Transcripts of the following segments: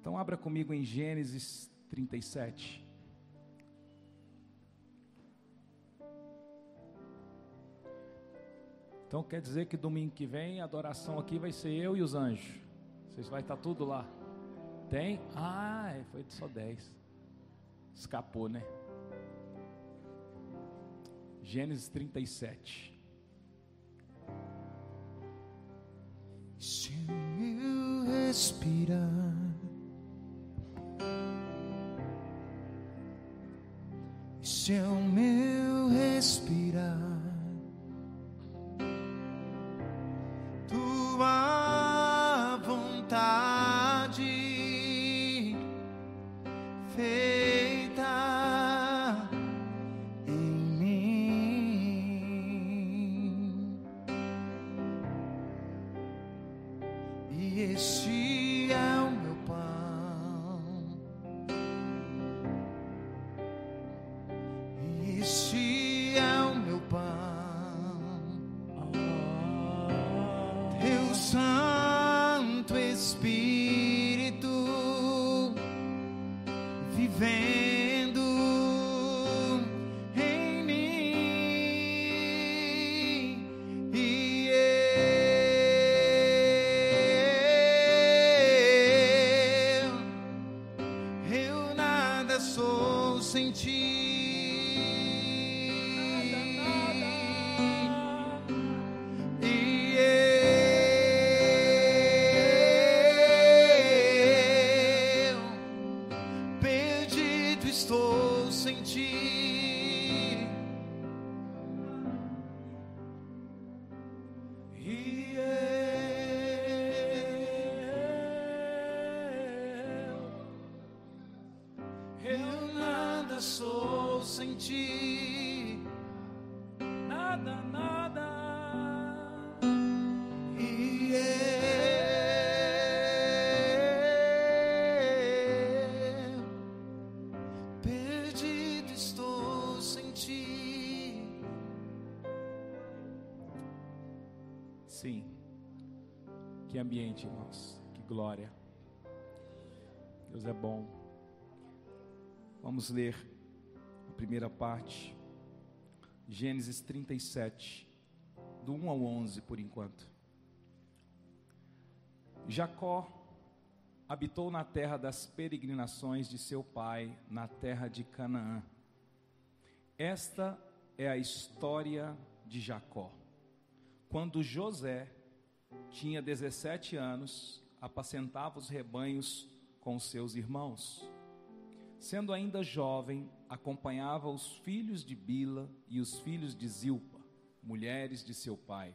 Então abra comigo em Gênesis 37. Então quer dizer que domingo que vem a adoração aqui vai ser eu e os anjos. Vocês vai estar tudo lá. Tem? Ah, é, foi só 10. Escapou, né? Gênesis 37. Se eu respirar, é o meu respirar, ambiente, irmãos. Que glória. Deus é bom. Vamos ler a primeira parte. Gênesis 37, do 1 ao 11 por enquanto. Jacó habitou na terra das peregrinações de seu pai, na terra de Canaã. Esta é a história de Jacó. Quando José tinha 17 anos, apacentava os rebanhos com seus irmãos. Sendo ainda jovem, acompanhava os filhos de Bila e os filhos de Zilpa, mulheres de seu pai,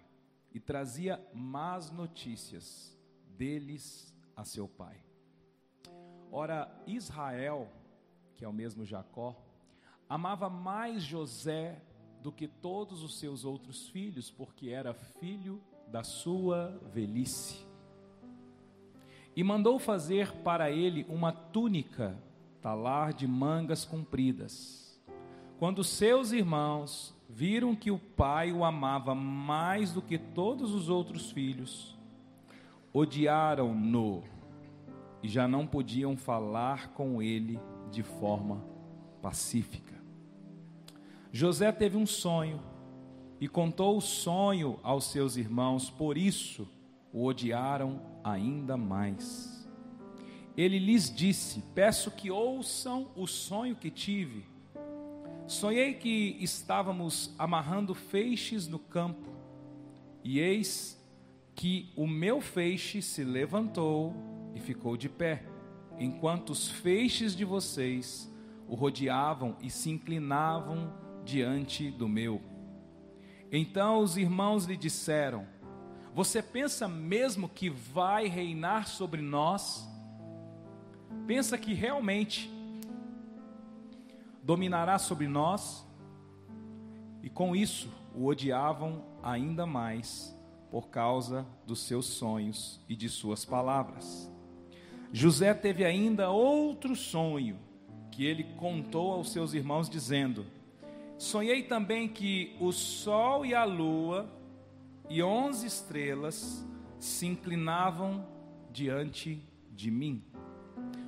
e trazia más notícias deles a seu pai. Ora, Israel, que é o mesmo Jacó, amava mais José do que todos os seus outros filhos, porque era filho da sua velhice. E mandou fazer para ele uma túnica talar de mangas compridas. Quando seus irmãos viram que o pai o amava mais do que todos os outros filhos, odiaram-no e já não podiam falar com ele de forma pacífica. José teve um sonho e contou o sonho aos seus irmãos, por isso o odiaram ainda mais. Ele lhes disse: Peço que ouçam o sonho que tive. Sonhei que estávamos amarrando feixes no campo, e eis que o meu feixe se levantou e ficou de pé, enquanto os feixes de vocês o rodeavam e se inclinavam diante do meu. Então os irmãos lhe disseram: Você pensa mesmo que vai reinar sobre nós? Pensa que realmente dominará sobre nós? E com isso o odiavam ainda mais por causa dos seus sonhos e de suas palavras. José teve ainda outro sonho que ele contou aos seus irmãos, dizendo: Sonhei também que o sol e a lua e onze estrelas se inclinavam diante de mim.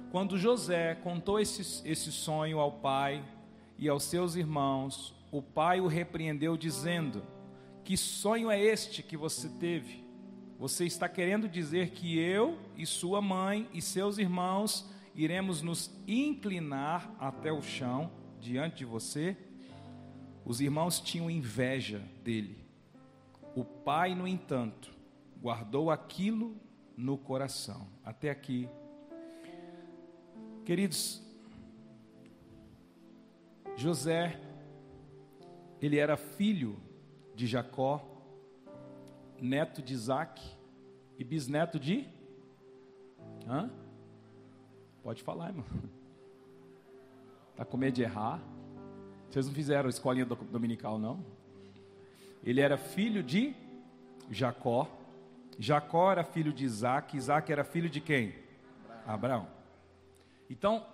Quando José contou esse, esse sonho ao pai e aos seus irmãos, o pai o repreendeu, dizendo: Que sonho é este que você teve? Você está querendo dizer que eu e sua mãe e seus irmãos iremos nos inclinar até o chão diante de você? Os irmãos tinham inveja dele. O pai, no entanto, guardou aquilo no coração. Até aqui. Queridos, José, ele era filho de Jacó, neto de Isaac e bisneto de. Hã? Pode falar, irmão. Está com medo de errar? Vocês não fizeram escolinha dominical, não? Ele era filho de Jacó. Jacó era filho de Isaac. Isaac era filho de quem? Abraão. Então,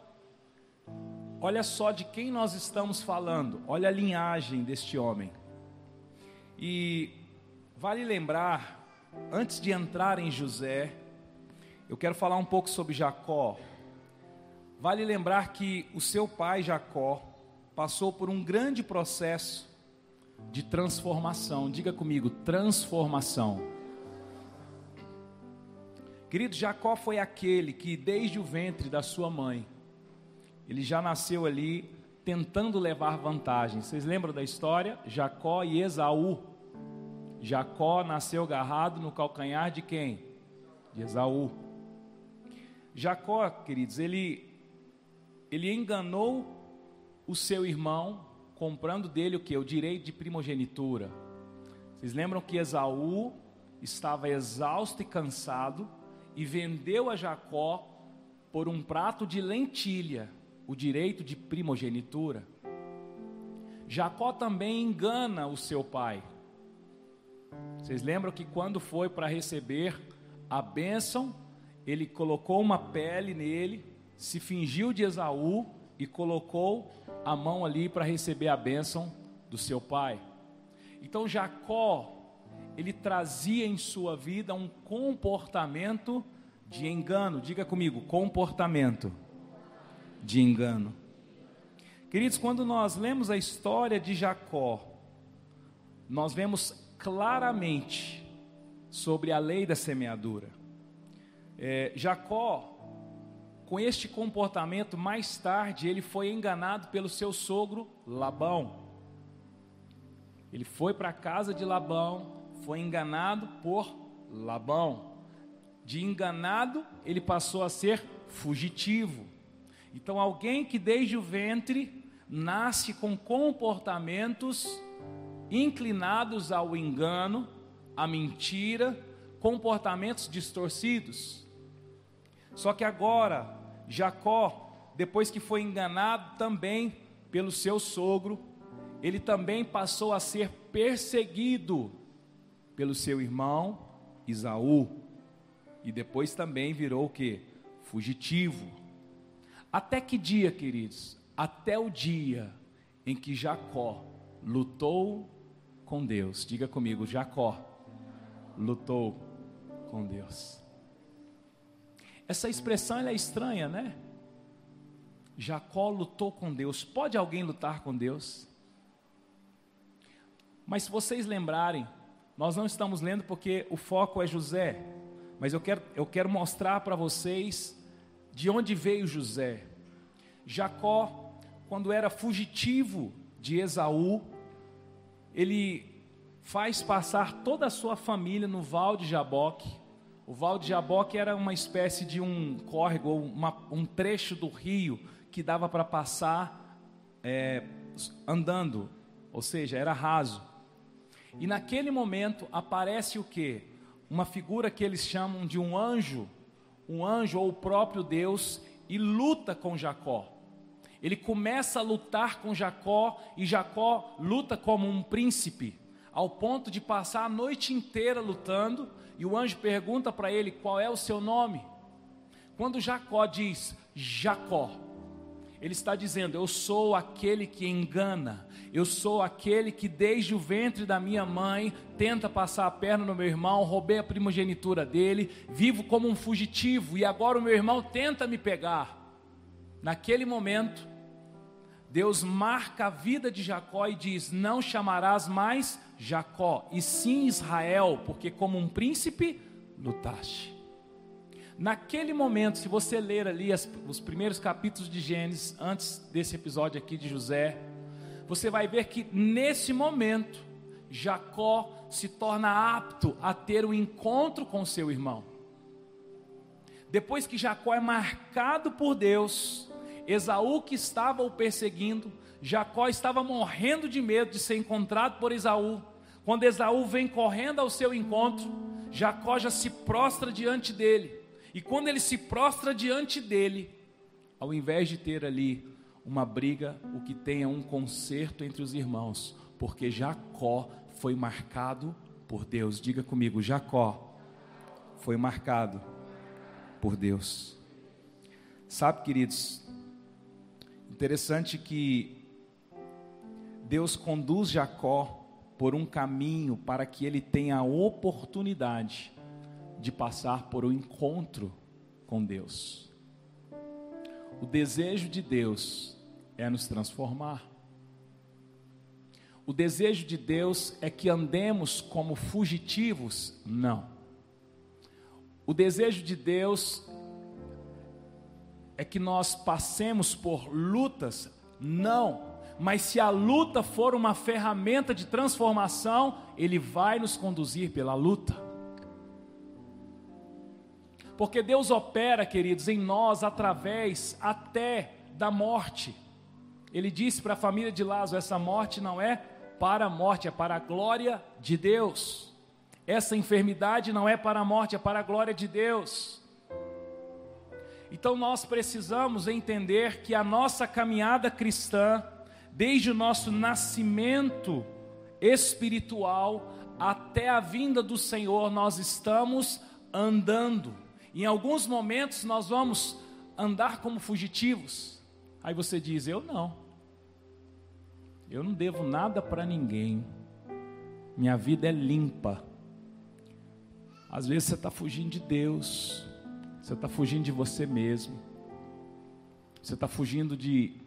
olha só de quem nós estamos falando. Olha a linhagem deste homem. E vale lembrar, antes de entrar em José, eu quero falar um pouco sobre Jacó. Vale lembrar que o seu pai Jacó passou por um grande processo de transformação. Diga comigo, transformação. Querido, Jacó foi aquele que desde o ventre da sua mãe, ele já nasceu ali tentando levar vantagem. Vocês lembram da história? Jacó e Esaú. Jacó nasceu agarrado no calcanhar de quem? De Esaú. Jacó, queridos, ele ele enganou o seu irmão, comprando dele o que? O direito de primogenitura. Vocês lembram que Esaú estava exausto e cansado e vendeu a Jacó por um prato de lentilha o direito de primogenitura? Jacó também engana o seu pai. Vocês lembram que quando foi para receber a bênção, ele colocou uma pele nele, se fingiu de Esaú e colocou a mão ali para receber a bênção do seu pai. Então Jacó, ele trazia em sua vida um comportamento de engano. Diga comigo, comportamento de engano. Queridos, quando nós lemos a história de Jacó, nós vemos claramente sobre a lei da semeadura. É, Jacó com este comportamento, mais tarde ele foi enganado pelo seu sogro Labão. Ele foi para a casa de Labão, foi enganado por Labão. De enganado, ele passou a ser fugitivo. Então, alguém que desde o ventre nasce com comportamentos inclinados ao engano, à mentira, comportamentos distorcidos. Só que agora, Jacó, depois que foi enganado também pelo seu sogro, ele também passou a ser perseguido pelo seu irmão Isaú. E depois também virou o que? Fugitivo. Até que dia, queridos? Até o dia em que Jacó lutou com Deus. Diga comigo, Jacó lutou com Deus. Essa expressão é estranha, né? Jacó lutou com Deus. Pode alguém lutar com Deus? Mas se vocês lembrarem, nós não estamos lendo porque o foco é José, mas eu quero, eu quero mostrar para vocês de onde veio José. Jacó, quando era fugitivo de Esaú, ele faz passar toda a sua família no val de Jaboque o Val de Jaboque era uma espécie de um córrego, uma, um trecho do rio que dava para passar é, andando, ou seja, era raso. E naquele momento aparece o que? Uma figura que eles chamam de um anjo, um anjo ou o próprio Deus, e luta com Jacó. Ele começa a lutar com Jacó e Jacó luta como um príncipe, ao ponto de passar a noite inteira lutando e o anjo pergunta para ele qual é o seu nome. Quando Jacó diz Jacó, ele está dizendo: Eu sou aquele que engana, eu sou aquele que desde o ventre da minha mãe tenta passar a perna no meu irmão, roubei a primogenitura dele, vivo como um fugitivo e agora o meu irmão tenta me pegar. naquele momento, Deus marca a vida de Jacó e diz: Não chamarás mais Jacó, e sim Israel, porque como um príncipe lutaste. Naquele momento, se você ler ali as, os primeiros capítulos de Gênesis, antes desse episódio aqui de José, você vai ver que nesse momento, Jacó se torna apto a ter um encontro com seu irmão. Depois que Jacó é marcado por Deus, Esaú que estava o perseguindo, Jacó estava morrendo de medo de ser encontrado por Esaú. Quando Esaú vem correndo ao seu encontro, Jacó já se prostra diante dele. E quando ele se prostra diante dele, ao invés de ter ali uma briga, o que tem é um conserto entre os irmãos, porque Jacó foi marcado por Deus. Diga comigo, Jacó foi marcado por Deus. Sabe, queridos, interessante que Deus conduz Jacó por um caminho para que ele tenha a oportunidade de passar por um encontro com Deus. O desejo de Deus é nos transformar. O desejo de Deus é que andemos como fugitivos? Não. O desejo de Deus é que nós passemos por lutas? Não. Mas se a luta for uma ferramenta de transformação, Ele vai nos conduzir pela luta. Porque Deus opera, queridos, em nós através até da morte. Ele disse para a família de Lázaro: essa morte não é para a morte, é para a glória de Deus. Essa enfermidade não é para a morte, é para a glória de Deus. Então nós precisamos entender que a nossa caminhada cristã, desde o nosso nascimento espiritual até a vinda do Senhor, nós estamos andando. Em alguns momentos nós vamos andar como fugitivos. Aí você diz: Eu não. Eu não devo nada para ninguém. Minha vida é limpa. Às vezes você está fugindo de Deus, você está fugindo de você mesmo, você está fugindo de,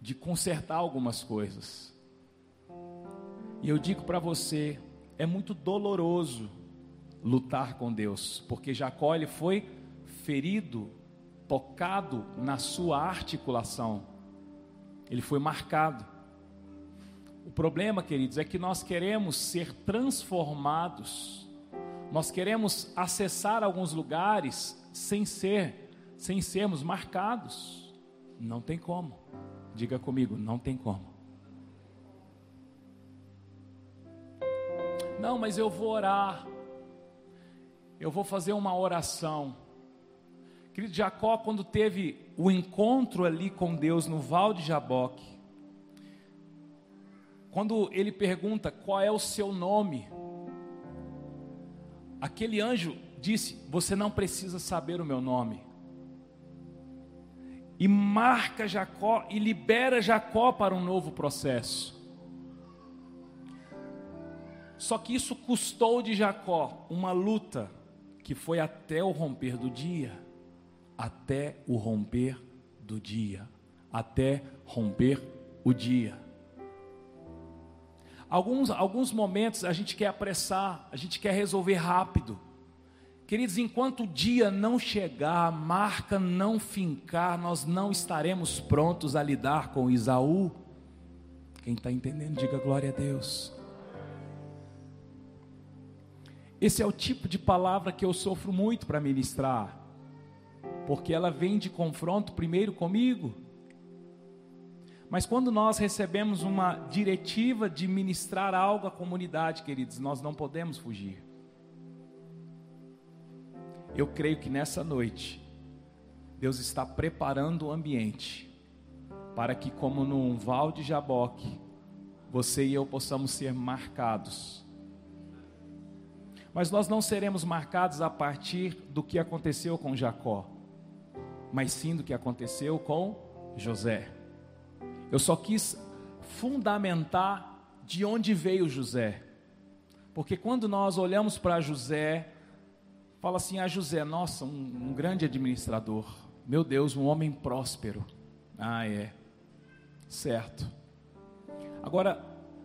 de consertar algumas coisas. E eu digo para você, é muito doloroso lutar com Deus, porque Jacó ele foi ferido, tocado na sua articulação, ele foi marcado. O problema, queridos, é que nós queremos ser transformados nós queremos acessar alguns lugares sem ser, sem sermos marcados. Não tem como. Diga comigo, não tem como. Não, mas eu vou orar. Eu vou fazer uma oração. Querido Jacó, quando teve o encontro ali com Deus no Val de Jaboque, quando ele pergunta qual é o seu nome, aquele anjo disse: Você não precisa saber o meu nome. E marca Jacó e libera Jacó para um novo processo. Só que isso custou de Jacó uma luta que foi até o romper do dia. Até o romper do dia. Até romper o dia. Alguns, alguns momentos a gente quer apressar, a gente quer resolver rápido. Queridos, enquanto o dia não chegar, a marca não fincar, nós não estaremos prontos a lidar com Isaú. Quem está entendendo, diga glória a Deus. Esse é o tipo de palavra que eu sofro muito para ministrar, porque ela vem de confronto primeiro comigo. Mas quando nós recebemos uma diretiva de ministrar algo à comunidade, queridos, nós não podemos fugir. Eu creio que nessa noite, Deus está preparando o ambiente para que, como num val de Jaboque, você e eu possamos ser marcados. Mas nós não seremos marcados a partir do que aconteceu com Jacó, mas sim do que aconteceu com José. Eu só quis fundamentar de onde veio José. Porque quando nós olhamos para José, fala assim: ah, José, nossa, um, um grande administrador, Meu Deus, um homem próspero. Ah, é. Certo. Agora,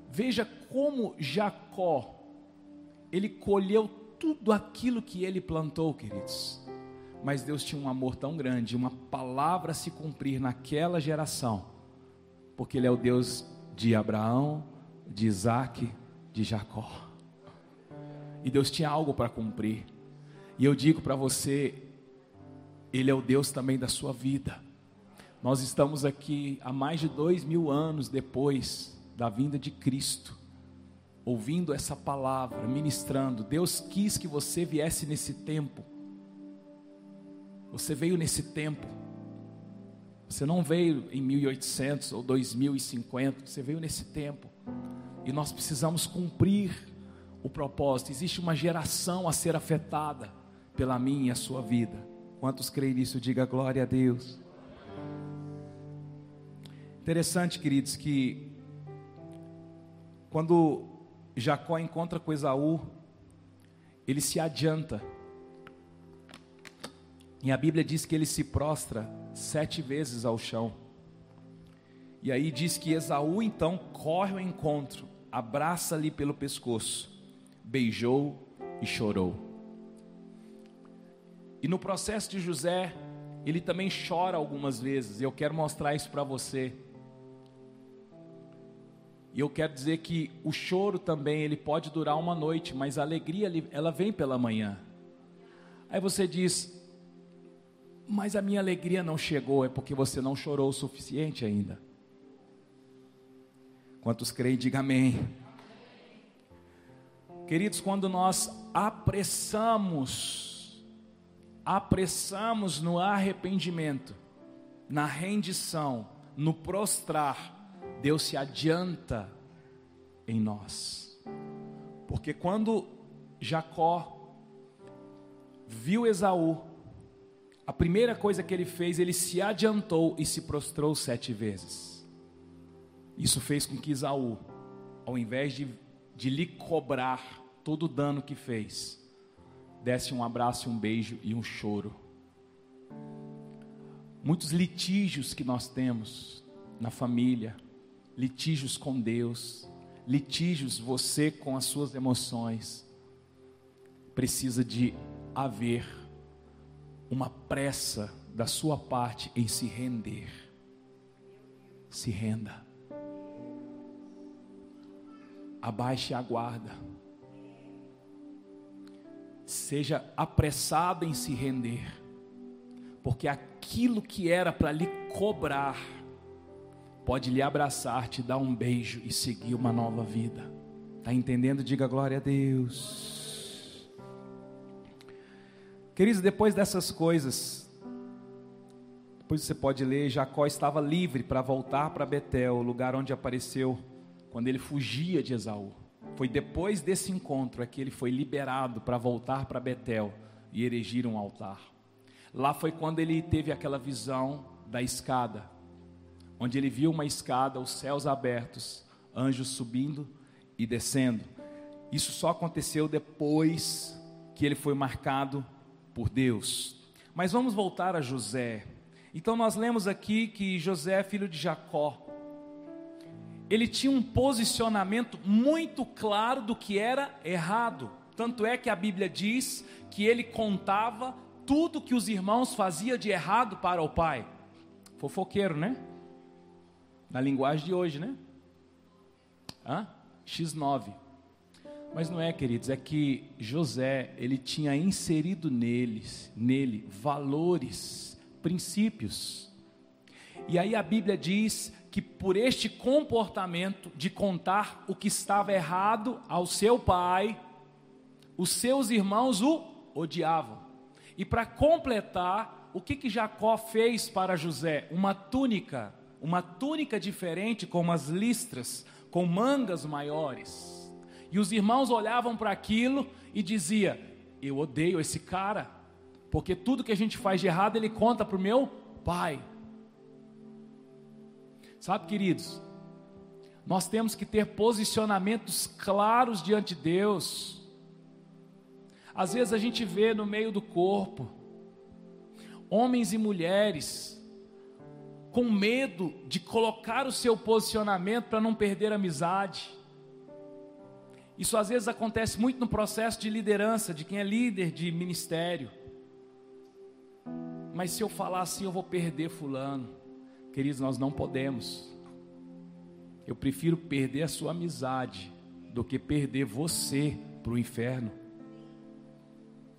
veja como Jacó ele colheu tudo aquilo que ele plantou, queridos. Mas Deus tinha um amor tão grande, uma palavra a se cumprir naquela geração, porque Ele é o Deus de Abraão, de Isaac, de Jacó. E Deus tinha algo para cumprir. E eu digo para você, Ele é o Deus também da sua vida. Nós estamos aqui há mais de dois mil anos depois da vinda de Cristo ouvindo essa palavra, ministrando. Deus quis que você viesse nesse tempo. Você veio nesse tempo. Você não veio em 1800 ou 2050, você veio nesse tempo. E nós precisamos cumprir o propósito. Existe uma geração a ser afetada pela minha e a sua vida. Quantos creem nisso? Diga glória a Deus. Interessante, queridos, que quando Jacó encontra com Esaú, ele se adianta. E a Bíblia diz que ele se prostra sete vezes ao chão. E aí diz que Esaú então corre ao encontro, abraça-lhe pelo pescoço, beijou e chorou. E no processo de José, ele também chora algumas vezes. Eu quero mostrar isso para você. E eu quero dizer que o choro também, ele pode durar uma noite, mas a alegria, ela vem pela manhã. Aí você diz, mas a minha alegria não chegou, é porque você não chorou o suficiente ainda. Quantos creem, diga amém. Queridos, quando nós apressamos, apressamos no arrependimento, na rendição, no prostrar, Deus se adianta em nós. Porque quando Jacó viu Esaú, a primeira coisa que ele fez, ele se adiantou e se prostrou sete vezes. Isso fez com que Esaú, ao invés de, de lhe cobrar todo o dano que fez, desse um abraço, um beijo e um choro. Muitos litígios que nós temos na família, litígios com Deus, litígios você com as suas emoções, precisa de haver uma pressa da sua parte em se render. Se renda. Abaixe a guarda. Seja apressado em se render, porque aquilo que era para lhe cobrar, pode lhe abraçar, te dar um beijo e seguir uma nova vida. Está entendendo? Diga glória a Deus. Queridos, depois dessas coisas, depois você pode ler, Jacó estava livre para voltar para Betel, o lugar onde apareceu quando ele fugia de Esaú. Foi depois desse encontro é que ele foi liberado para voltar para Betel e erigir um altar. Lá foi quando ele teve aquela visão da escada, onde ele viu uma escada, os céus abertos, anjos subindo e descendo. Isso só aconteceu depois que ele foi marcado por Deus. Mas vamos voltar a José. Então nós lemos aqui que José, filho de Jacó, ele tinha um posicionamento muito claro do que era errado. Tanto é que a Bíblia diz que ele contava tudo que os irmãos faziam de errado para o pai. Fofoqueiro, né? Na linguagem de hoje, né? Hã? X9. Mas não é, queridos, é que José, ele tinha inserido neles, nele valores, princípios. E aí a Bíblia diz que por este comportamento de contar o que estava errado ao seu pai, os seus irmãos o odiavam. E para completar, o que que Jacó fez para José? Uma túnica uma túnica diferente com umas listras, com mangas maiores. E os irmãos olhavam para aquilo e dizia: "Eu odeio esse cara, porque tudo que a gente faz de errado ele conta para o meu pai". Sabe, queridos, nós temos que ter posicionamentos claros diante de Deus. Às vezes a gente vê no meio do corpo homens e mulheres com medo de colocar o seu posicionamento para não perder amizade. Isso às vezes acontece muito no processo de liderança, de quem é líder de ministério. Mas se eu falar assim, eu vou perder Fulano. Queridos, nós não podemos. Eu prefiro perder a sua amizade do que perder você para o inferno.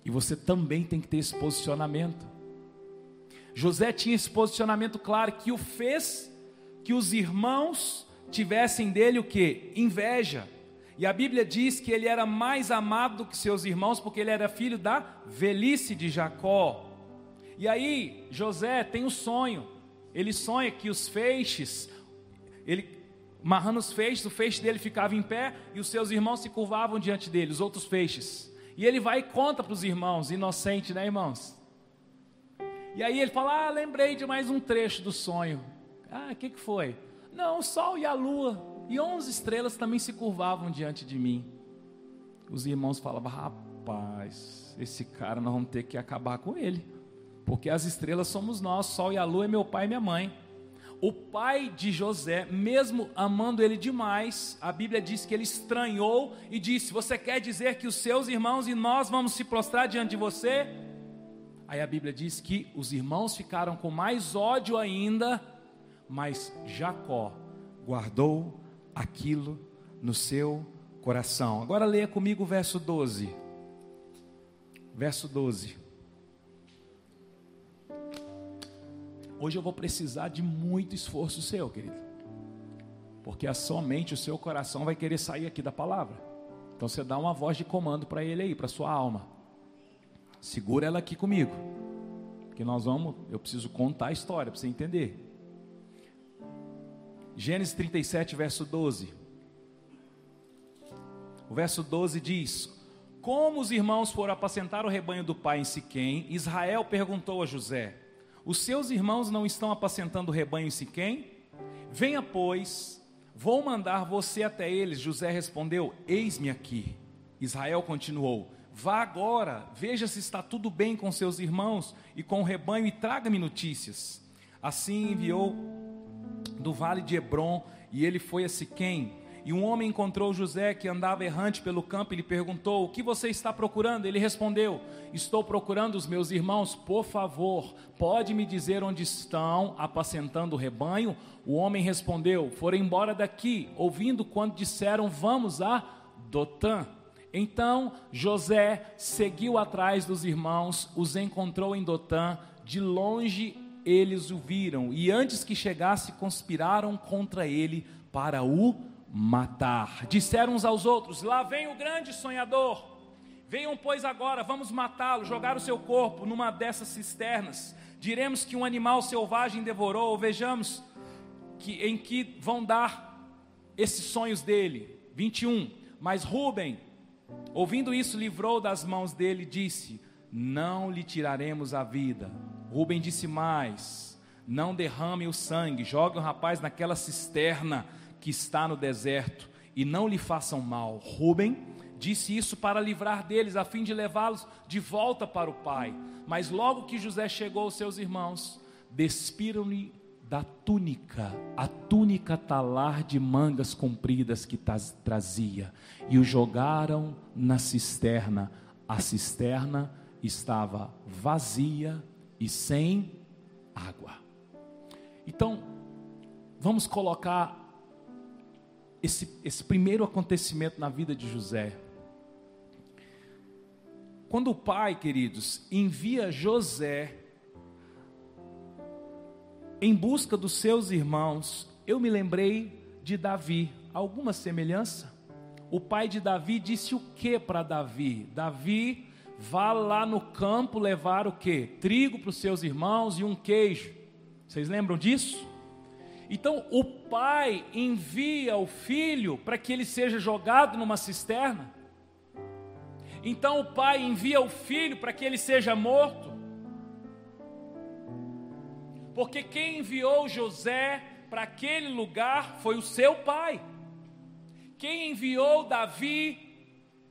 E você também tem que ter esse posicionamento. José tinha esse posicionamento claro que o fez que os irmãos tivessem dele o que? Inveja. E a Bíblia diz que ele era mais amado do que seus irmãos, porque ele era filho da velhice de Jacó. E aí, José tem um sonho. Ele sonha que os feixes, ele marrando os feixes, o feixe dele ficava em pé e os seus irmãos se curvavam diante dele, os outros feixes. E ele vai e conta para os irmãos, inocente, né, irmãos? E aí ele fala: Ah, lembrei de mais um trecho do sonho. Ah, o que, que foi? Não, o sol e a lua e onze estrelas também se curvavam diante de mim. Os irmãos falavam: Rapaz, esse cara nós vamos ter que acabar com ele, porque as estrelas somos nós, sol e a lua é meu pai e minha mãe. O pai de José, mesmo amando ele demais, a Bíblia diz que ele estranhou e disse: Você quer dizer que os seus irmãos e nós vamos se prostrar diante de você? Aí a Bíblia diz que os irmãos ficaram com mais ódio ainda, mas Jacó guardou aquilo no seu coração. Agora leia comigo o verso 12. Verso 12. Hoje eu vou precisar de muito esforço seu, querido. Porque é somente o seu coração vai querer sair aqui da palavra. Então você dá uma voz de comando para ele aí, para sua alma. Segura ela aqui comigo. Que nós vamos, eu preciso contar a história para você entender. Gênesis 37, verso 12. O verso 12 diz: Como os irmãos foram apacentar o rebanho do pai em Siquém, Israel perguntou a José: Os seus irmãos não estão apacentando o rebanho em Siquém? Venha, pois, vou mandar você até eles. José respondeu: Eis-me aqui. Israel continuou: Vá agora, veja se está tudo bem com seus irmãos e com o rebanho e traga-me notícias. Assim enviou do vale de Hebron e ele foi a Siquém. E um homem encontrou José que andava errante pelo campo e lhe perguntou: O que você está procurando? Ele respondeu: Estou procurando os meus irmãos, por favor, pode me dizer onde estão apacentando o rebanho? O homem respondeu: Foram embora daqui, ouvindo quando disseram: Vamos a Dotã. Então José seguiu atrás dos irmãos, os encontrou em Dotã, de longe eles o viram, e antes que chegasse, conspiraram contra ele para o matar. Disseram uns aos outros: Lá vem o grande sonhador. Venham, pois, agora, vamos matá-lo, jogar o seu corpo numa dessas cisternas. Diremos que um animal selvagem devorou, ou vejamos que, em que vão dar esses sonhos dele. 21. Mas Rubem, ouvindo isso, livrou das mãos dele e disse: Não lhe tiraremos a vida. Rubem disse mais: Não derrame o sangue, jogue o rapaz naquela cisterna que está no deserto e não lhe façam mal. Rubem disse isso para livrar deles, a fim de levá-los de volta para o pai. Mas logo que José chegou aos seus irmãos, despiram-lhe da túnica, a túnica talar de mangas compridas que trazia, e o jogaram na cisterna. A cisterna estava vazia e sem água. Então, vamos colocar esse, esse primeiro acontecimento na vida de José. Quando o pai, queridos, envia José em busca dos seus irmãos, eu me lembrei de Davi. Alguma semelhança? O pai de Davi disse o que para Davi? Davi vá lá no campo levar o que? Trigo para os seus irmãos e um queijo. Vocês lembram disso? Então o pai envia o filho para que ele seja jogado numa cisterna. Então o pai envia o filho para que ele seja morto. Porque quem enviou José para aquele lugar foi o seu pai. Quem enviou Davi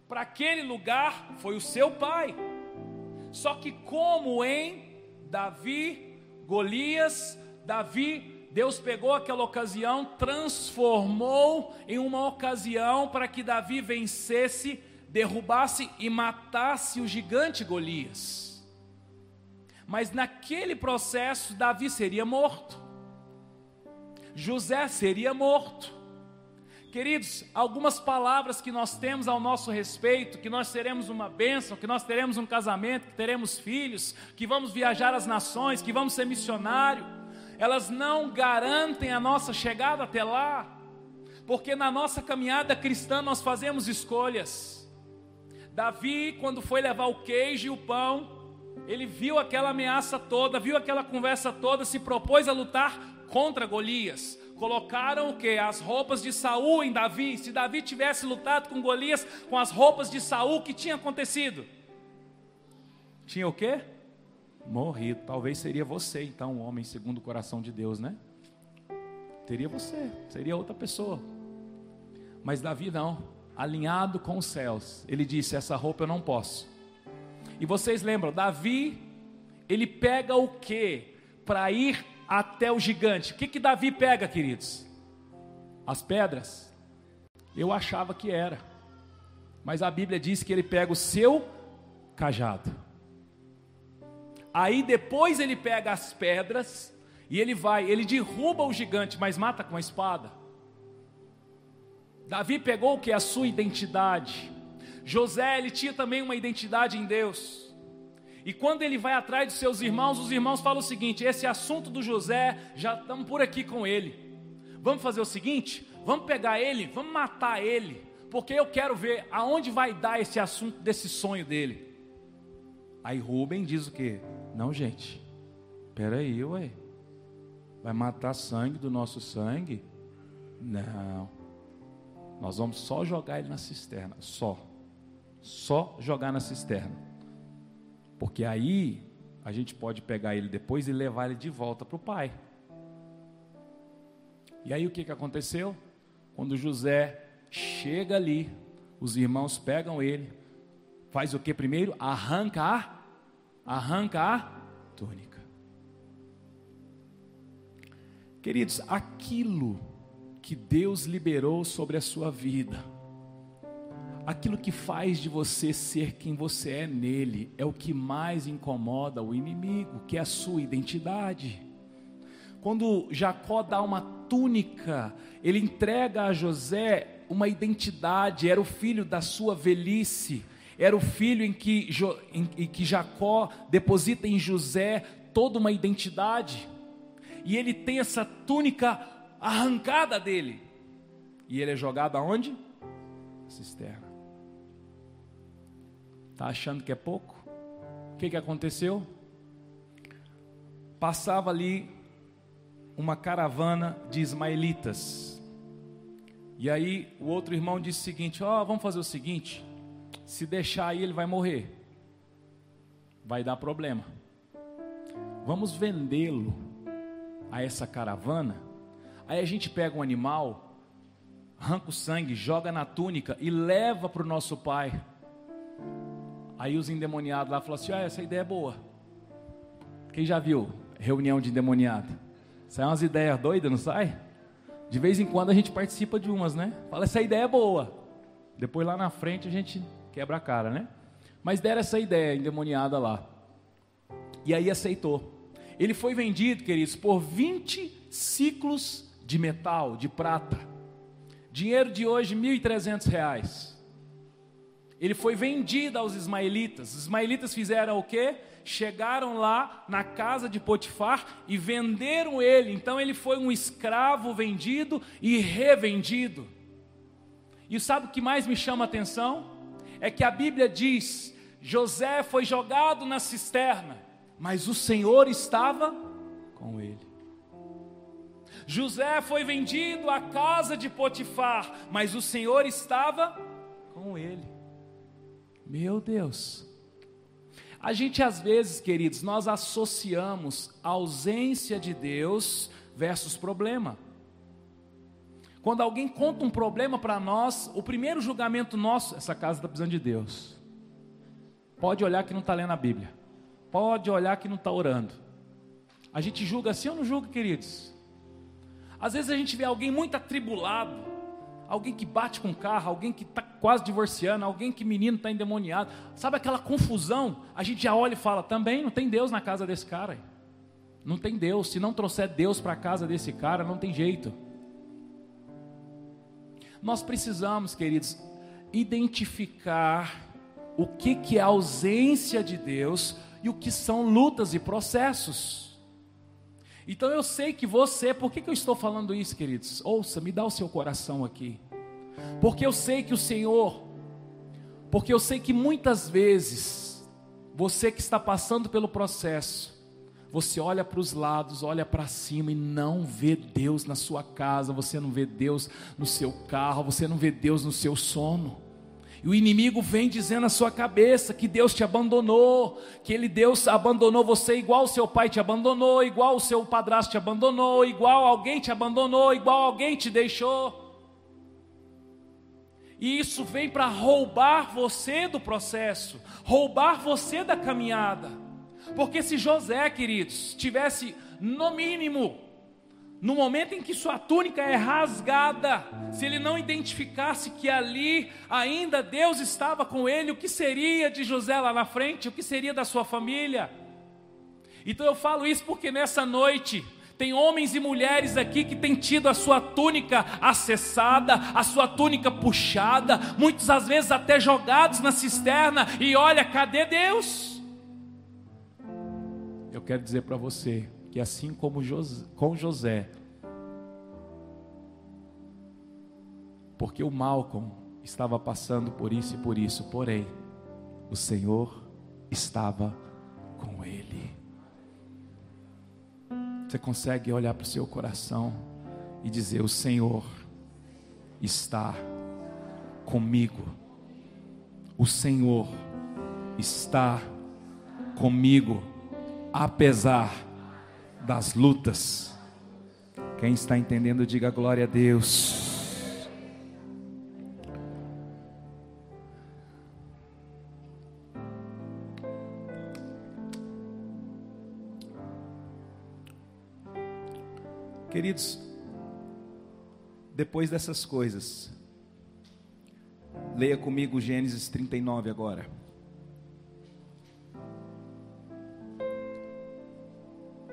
para aquele lugar foi o seu pai. Só que, como em Davi, Golias, Davi, Deus pegou aquela ocasião, transformou em uma ocasião para que Davi vencesse, derrubasse e matasse o gigante Golias. Mas naquele processo, Davi seria morto, José seria morto. Queridos, algumas palavras que nós temos ao nosso respeito, que nós teremos uma bênção, que nós teremos um casamento, que teremos filhos, que vamos viajar às nações, que vamos ser missionário, elas não garantem a nossa chegada até lá, porque na nossa caminhada cristã nós fazemos escolhas. Davi, quando foi levar o queijo e o pão, ele viu aquela ameaça toda, viu aquela conversa toda, se propôs a lutar contra Golias colocaram o que? As roupas de Saul em Davi. Se Davi tivesse lutado com Golias com as roupas de Saul, o que tinha acontecido? Tinha o quê? Morrido. Talvez seria você, então, o homem segundo o coração de Deus, né? Teria você, seria outra pessoa. Mas Davi não, alinhado com os céus. Ele disse: Essa roupa eu não posso. E vocês lembram, Davi, ele pega o que para ir até o gigante. O que, que Davi pega, queridos? As pedras. Eu achava que era. Mas a Bíblia diz que ele pega o seu cajado. Aí depois ele pega as pedras e ele vai, ele derruba o gigante, mas mata com a espada. Davi pegou o que? A sua identidade. José, ele tinha também uma identidade em Deus. E quando ele vai atrás dos seus irmãos, os irmãos falam o seguinte: esse assunto do José, já estamos por aqui com ele. Vamos fazer o seguinte: vamos pegar ele, vamos matar ele, porque eu quero ver aonde vai dar esse assunto desse sonho dele. Aí Rubem diz o que? Não, gente, peraí, ué, vai matar sangue do nosso sangue? Não, nós vamos só jogar ele na cisterna, só, só jogar na cisterna. Porque aí a gente pode pegar ele depois e levar ele de volta para o pai. E aí o que, que aconteceu? Quando José chega ali, os irmãos pegam ele, faz o que primeiro? Arranca a, arranca a túnica. Queridos, aquilo que Deus liberou sobre a sua vida, aquilo que faz de você ser quem você é nele é o que mais incomoda o inimigo, que é a sua identidade. Quando Jacó dá uma túnica, ele entrega a José uma identidade, era o filho da sua velhice, era o filho em que, em, em que Jacó deposita em José toda uma identidade, e ele tem essa túnica arrancada dele, e ele é jogado aonde? Cisterna. Está achando que é pouco? O que, que aconteceu? Passava ali uma caravana de ismaelitas. E aí o outro irmão disse o seguinte: Ó, oh, vamos fazer o seguinte: se deixar aí, ele vai morrer. Vai dar problema. Vamos vendê-lo a essa caravana. Aí a gente pega um animal, arranca o sangue, joga na túnica e leva para o nosso pai. Aí os endemoniados lá falaram assim: ah, essa ideia é boa. Quem já viu reunião de endemoniado? Sai umas ideias doidas, não sai? De vez em quando a gente participa de umas, né? Fala, essa ideia é boa. Depois lá na frente a gente quebra a cara, né? Mas deram essa ideia endemoniada lá. E aí aceitou. Ele foi vendido, queridos, por 20 ciclos de metal, de prata. Dinheiro de hoje, 1.300 reais. Ele foi vendido aos ismaelitas. Os ismaelitas fizeram o quê? Chegaram lá na casa de Potifar e venderam ele. Então ele foi um escravo vendido e revendido. E sabe o que mais me chama a atenção? É que a Bíblia diz: José foi jogado na cisterna, mas o Senhor estava com ele. José foi vendido à casa de Potifar, mas o Senhor estava com ele. Meu Deus. A gente às vezes, queridos, nós associamos a ausência de Deus versus problema. Quando alguém conta um problema para nós, o primeiro julgamento nosso, essa casa está precisando de Deus. Pode olhar que não está lendo a Bíblia. Pode olhar que não está orando. A gente julga assim ou não julga, queridos? Às vezes a gente vê alguém muito atribulado, alguém que bate com o carro, alguém que está quase divorciando, alguém que menino está endemoniado, sabe aquela confusão? A gente já olha e fala: também não tem Deus na casa desse cara. Não tem Deus. Se não trouxer Deus para a casa desse cara, não tem jeito. Nós precisamos, queridos, identificar o que, que é ausência de Deus e o que são lutas e processos. Então eu sei que você, por que, que eu estou falando isso, queridos? Ouça, me dá o seu coração aqui. Porque eu sei que o Senhor, porque eu sei que muitas vezes, você que está passando pelo processo, você olha para os lados, olha para cima e não vê Deus na sua casa, você não vê Deus no seu carro, você não vê Deus no seu sono. E o inimigo vem dizendo na sua cabeça que Deus te abandonou, que ele Deus abandonou você igual o seu pai te abandonou, igual o seu padrasto te abandonou, igual alguém te abandonou, igual alguém te deixou. E isso vem para roubar você do processo, roubar você da caminhada. Porque se José, queridos, tivesse no mínimo no momento em que sua túnica é rasgada, se ele não identificasse que ali ainda Deus estava com ele, o que seria de José lá na frente? O que seria da sua família? Então eu falo isso porque nessa noite tem homens e mulheres aqui que têm tido a sua túnica acessada, a sua túnica puxada, muitas às vezes até jogados na cisterna, e olha, cadê Deus? Quero dizer para você, que assim como José, com José, porque o Malcolm estava passando por isso e por isso, porém, o Senhor estava com ele. Você consegue olhar para o seu coração e dizer: O Senhor está comigo. O Senhor está comigo, apesar das lutas. Quem está entendendo, diga glória a Deus. Queridos, depois dessas coisas, leia comigo Gênesis 39 agora.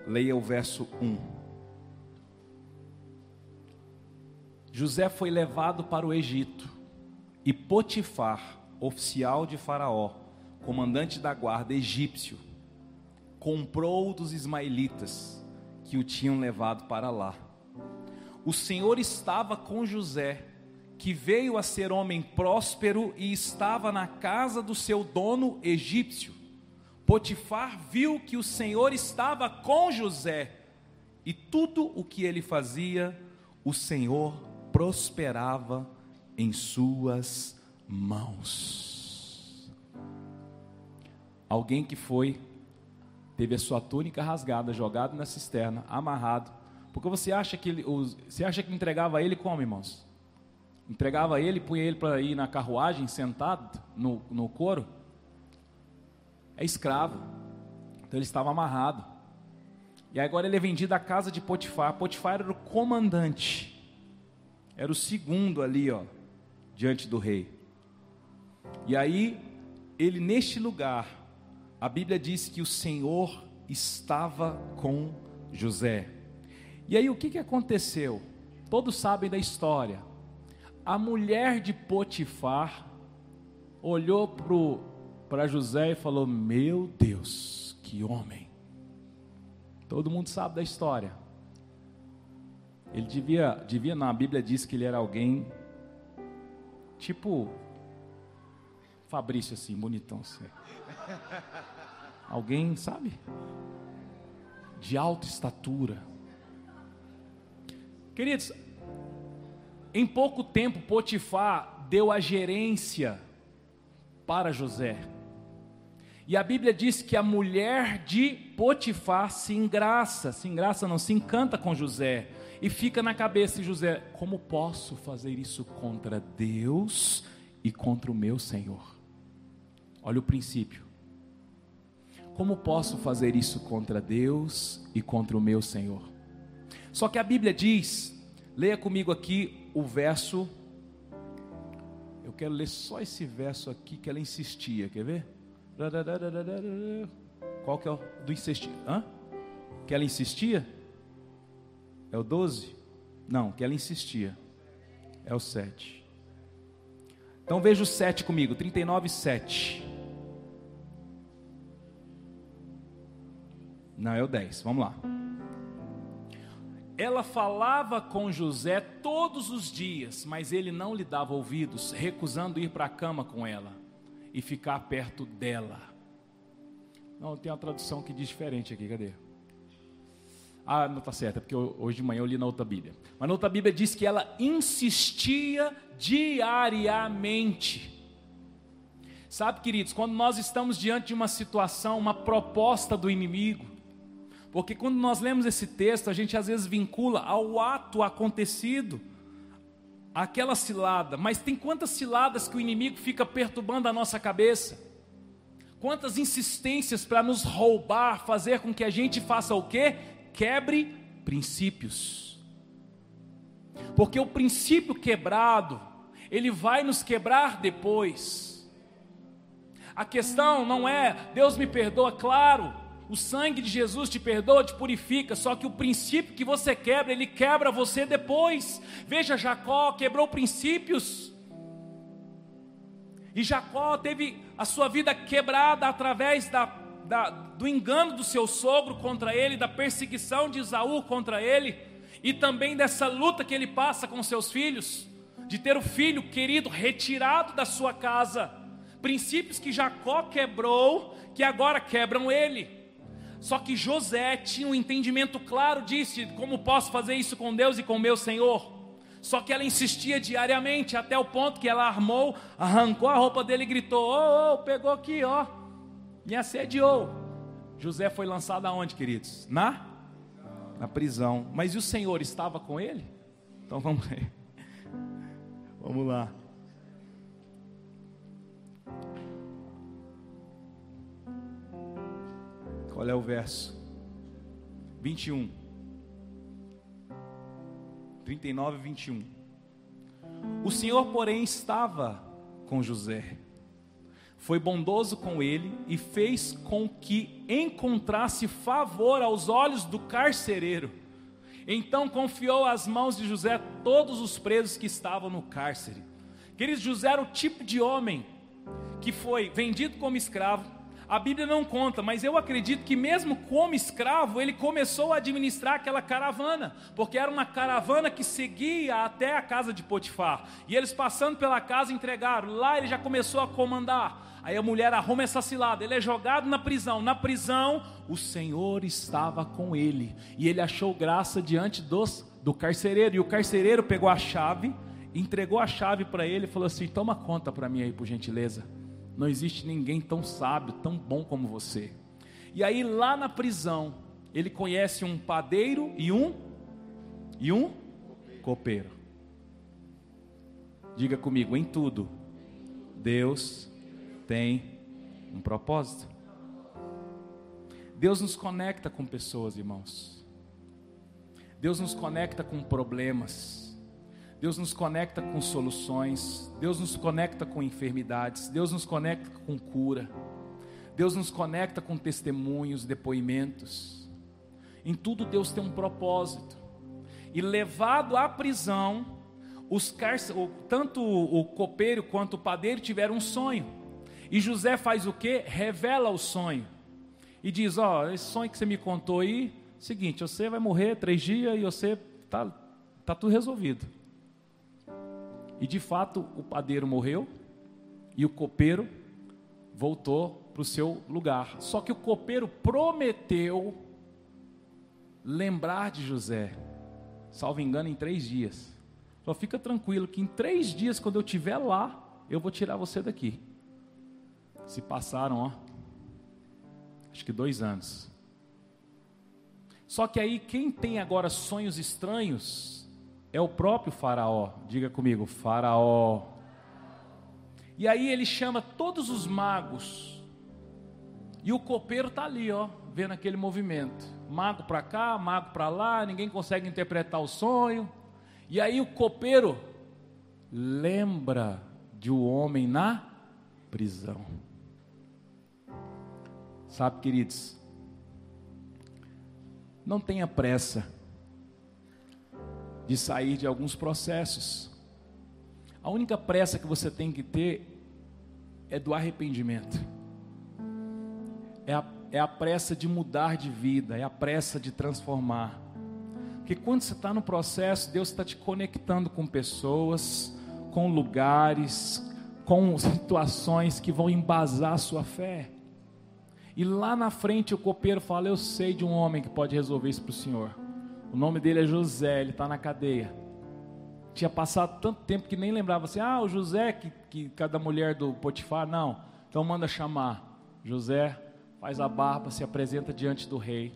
Leia o verso 1. José foi levado para o Egito e Potifar, oficial de Faraó, comandante da guarda egípcio, comprou dos ismaelitas que o tinham levado para lá. O Senhor estava com José, que veio a ser homem próspero e estava na casa do seu dono egípcio. Potifar viu que o Senhor estava com José e tudo o que ele fazia, o Senhor prosperava em suas mãos. Alguém que foi, teve a sua túnica rasgada, jogado na cisterna, amarrado, porque você acha que ele, você acha que entregava ele como, irmãos? Entregava ele, punha ele para ir na carruagem, sentado no, no couro? É escravo. Então ele estava amarrado. E agora ele é vendido à casa de Potifar. Potifar era o comandante. Era o segundo ali, ó, diante do rei. E aí, ele neste lugar, a Bíblia diz que o Senhor estava com José. E aí o que, que aconteceu? Todos sabem da história. A mulher de Potifar olhou para o para José e falou: Meu Deus, que homem. Todo mundo sabe da história. Ele devia, devia na Bíblia diz que ele era alguém tipo Fabrício assim, bonitão assim. Alguém, sabe? De alta estatura. Queridos, em pouco tempo Potifar deu a gerência para José. E a Bíblia diz que a mulher de Potifar se engraça, se engraça não, se encanta com José. E fica na cabeça de José: como posso fazer isso contra Deus e contra o meu Senhor? Olha o princípio. Como posso fazer isso contra Deus e contra o meu Senhor? Só que a Bíblia diz, leia comigo aqui o verso. Eu quero ler só esse verso aqui que ela insistia, quer ver? Qual que é o do insistir? Hã? Que ela insistia? É o 12? Não, que ela insistia. É o 7. Então veja o 7 comigo, 39, 7. Não, é o 10, vamos lá. Ela falava com José todos os dias, mas ele não lhe dava ouvidos, recusando ir para a cama com ela e ficar perto dela. Não, tem uma tradução que diz diferente aqui, cadê? Ah, não está certa, porque hoje de manhã eu li na outra Bíblia. Mas na outra Bíblia diz que ela insistia diariamente. Sabe, queridos, quando nós estamos diante de uma situação, uma proposta do inimigo, porque quando nós lemos esse texto, a gente às vezes vincula ao ato acontecido, aquela cilada, mas tem quantas ciladas que o inimigo fica perturbando a nossa cabeça? Quantas insistências para nos roubar, fazer com que a gente faça o quê? Quebre princípios. Porque o princípio quebrado, ele vai nos quebrar depois. A questão não é, Deus me perdoa, claro, o sangue de Jesus te perdoa, te purifica, só que o princípio que você quebra, ele quebra você depois. Veja, Jacó quebrou princípios. E Jacó teve a sua vida quebrada através da, da, do engano do seu sogro contra ele, da perseguição de Isaú contra ele, e também dessa luta que ele passa com seus filhos, de ter o filho querido retirado da sua casa. Princípios que Jacó quebrou, que agora quebram ele. Só que José tinha um entendimento claro disso, de como posso fazer isso com Deus e com meu Senhor. Só que ela insistia diariamente, até o ponto que ela armou, arrancou a roupa dele e gritou: Ô, oh, oh, pegou aqui, ó, me assediou. José foi lançado aonde, queridos? Na? Na prisão. Mas e o Senhor estava com ele? Então vamos ver. Vamos lá. Qual é o verso? 21. 39 e 21. O Senhor, porém, estava com José. Foi bondoso com ele e fez com que encontrasse favor aos olhos do carcereiro. Então confiou às mãos de José todos os presos que estavam no cárcere. Queridos, José era o tipo de homem que foi vendido como escravo, a Bíblia não conta, mas eu acredito que mesmo como escravo, ele começou a administrar aquela caravana, porque era uma caravana que seguia até a casa de Potifar. E eles passando pela casa entregaram, lá ele já começou a comandar. Aí a mulher arruma essa cilada, ele é jogado na prisão. Na prisão, o Senhor estava com ele, e ele achou graça diante dos, do carcereiro. E o carcereiro pegou a chave, entregou a chave para ele e falou assim: Toma conta para mim aí, por gentileza. Não existe ninguém tão sábio, tão bom como você. E aí lá na prisão, ele conhece um padeiro e um e um copeiro. Diga comigo, em tudo Deus tem um propósito. Deus nos conecta com pessoas, irmãos. Deus nos conecta com problemas. Deus nos conecta com soluções, Deus nos conecta com enfermidades, Deus nos conecta com cura, Deus nos conecta com testemunhos, depoimentos. Em tudo Deus tem um propósito. E levado à prisão, os tanto o copeiro quanto o padeiro tiveram um sonho. E José faz o que? Revela o sonho. E diz: Ó, oh, esse sonho que você me contou aí, seguinte, você vai morrer três dias e você tá, tá tudo resolvido. E de fato o padeiro morreu e o copeiro voltou para o seu lugar. Só que o copeiro prometeu lembrar de José, salvo engano, em três dias. Só fica tranquilo que em três dias, quando eu estiver lá, eu vou tirar você daqui. Se passaram, ó, acho que dois anos. Só que aí, quem tem agora sonhos estranhos, é o próprio Faraó. Diga comigo, Faraó. E aí ele chama todos os magos E o copeiro está ali, ó, vendo aquele movimento. Mago para cá, mago para lá, ninguém consegue interpretar o sonho. E aí o copeiro lembra de um homem na prisão. Sabe, queridos, não tenha pressa de sair de alguns processos. A única pressa que você tem que ter é do arrependimento. É a, é a pressa de mudar de vida, é a pressa de transformar. Porque quando você está no processo, Deus está te conectando com pessoas, com lugares, com situações que vão embasar a sua fé. E lá na frente o copeiro fala: Eu sei de um homem que pode resolver isso para o senhor. O nome dele é José, ele está na cadeia. Tinha passado tanto tempo que nem lembrava assim: Ah, o José, que, que cada mulher do Potifar. Não, então manda chamar. José faz a barba, se apresenta diante do rei.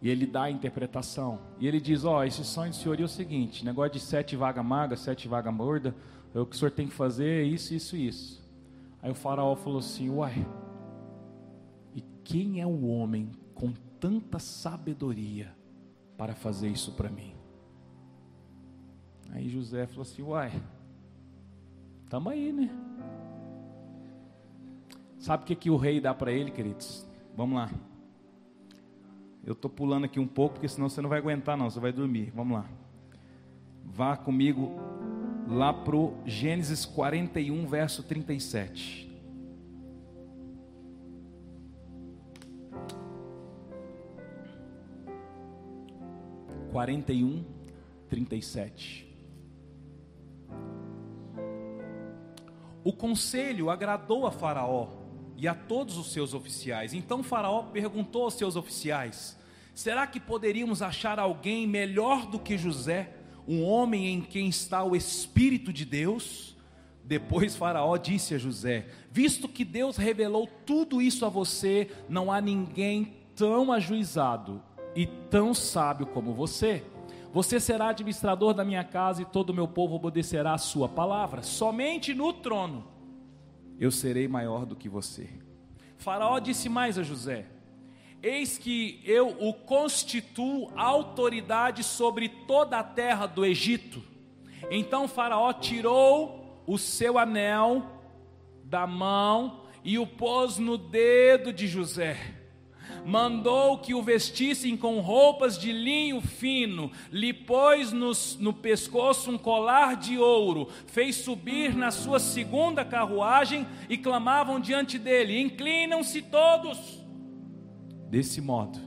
E ele dá a interpretação. E ele diz: Ó, oh, esse sonho do senhor é o seguinte: negócio de sete vaga maga, sete vaga morda. O que o senhor tem que fazer é isso, isso, isso. Aí o faraó falou assim: Uai, quem é o homem com tanta sabedoria para fazer isso para mim? Aí José falou assim: Uai, estamos aí, né? Sabe o que, que o rei dá para ele, queridos? Vamos lá. Eu estou pulando aqui um pouco, porque senão você não vai aguentar, não, você vai dormir. Vamos lá. Vá comigo lá para Gênesis 41, verso 37. 41, 37. O conselho agradou a Faraó e a todos os seus oficiais. Então Faraó perguntou aos seus oficiais: Será que poderíamos achar alguém melhor do que José, um homem em quem está o Espírito de Deus? Depois Faraó disse a José: Visto que Deus revelou tudo isso a você, não há ninguém tão ajuizado e tão sábio como você. Você será administrador da minha casa e todo o meu povo obedecerá a sua palavra. Somente no trono eu serei maior do que você. Faraó disse mais a José: Eis que eu o constituo autoridade sobre toda a terra do Egito. Então Faraó tirou o seu anel da mão e o pôs no dedo de José mandou que o vestissem com roupas de linho fino, lhe pôs no, pescoço um colar de ouro, fez subir na sua segunda carruagem e clamavam diante dele: Inclinam-se todos. Desse modo,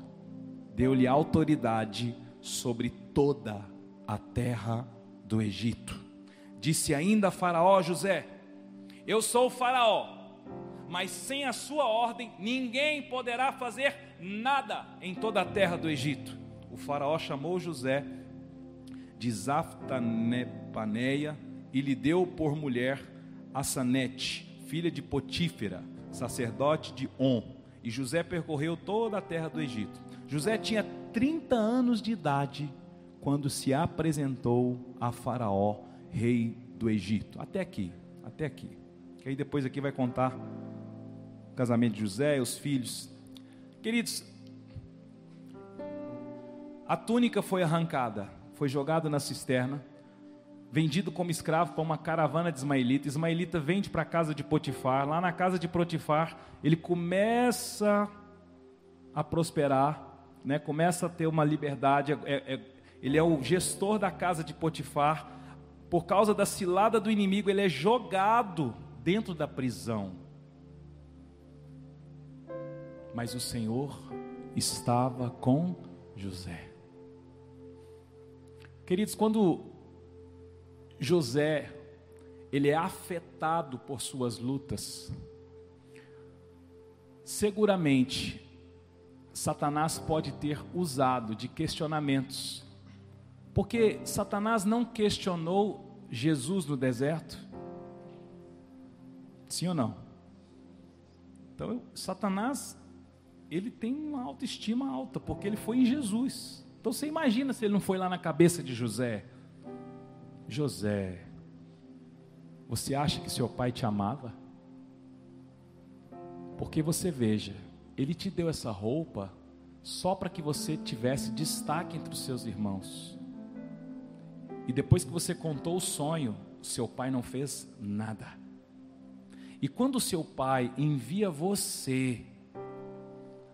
deu-lhe autoridade sobre toda a terra do Egito. Disse ainda a Faraó José: Eu sou o Faraó mas sem a sua ordem ninguém poderá fazer nada em toda a terra do Egito. O faraó chamou José de Zaftanepaneia e lhe deu por mulher Assanete, filha de Potífera, sacerdote de On. E José percorreu toda a terra do Egito. José tinha 30 anos de idade quando se apresentou a Faraó, rei do Egito. Até aqui, até aqui. Que aí depois aqui vai contar o casamento de José, os filhos. Queridos, a túnica foi arrancada, foi jogada na cisterna, vendido como escravo para uma caravana de Ismaelita. Ismaelita vende para a casa de Potifar. Lá na casa de Potifar, ele começa a prosperar, né? começa a ter uma liberdade. É, é, ele é o gestor da casa de Potifar. Por causa da cilada do inimigo, ele é jogado dentro da prisão mas o Senhor estava com José. Queridos, quando José ele é afetado por suas lutas, seguramente Satanás pode ter usado de questionamentos, porque Satanás não questionou Jesus no deserto, sim ou não? Então, Satanás ele tem uma autoestima alta, porque ele foi em Jesus. Então você imagina se ele não foi lá na cabeça de José. José, você acha que seu pai te amava? Porque você veja, Ele te deu essa roupa só para que você tivesse destaque entre os seus irmãos. E depois que você contou o sonho, seu pai não fez nada. E quando seu pai envia você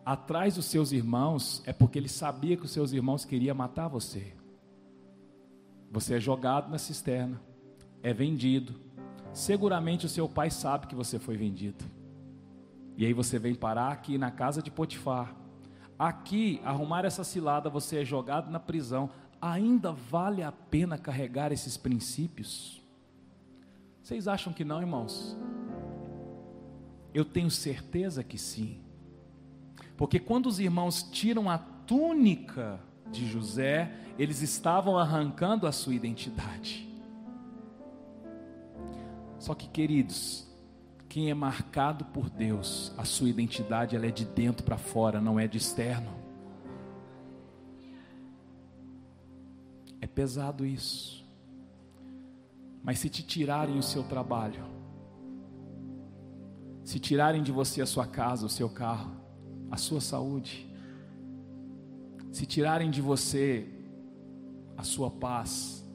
atrás dos seus irmãos, é porque ele sabia que os seus irmãos queriam matar você. Você é jogado na cisterna, é vendido. Seguramente o seu pai sabe que você foi vendido. E aí você vem parar aqui na casa de Potifar. Aqui, arrumar essa cilada, você é jogado na prisão. Ainda vale a pena carregar esses princípios? Vocês acham que não, irmãos? Eu tenho certeza que sim. Porque quando os irmãos tiram a túnica de José, eles estavam arrancando a sua identidade. Só que, queridos, quem é marcado por Deus, a sua identidade ela é de dentro para fora, não é de externo. É pesado isso. Mas se te tirarem o seu trabalho, se tirarem de você a sua casa, o seu carro, a sua saúde, se tirarem de você a sua paz,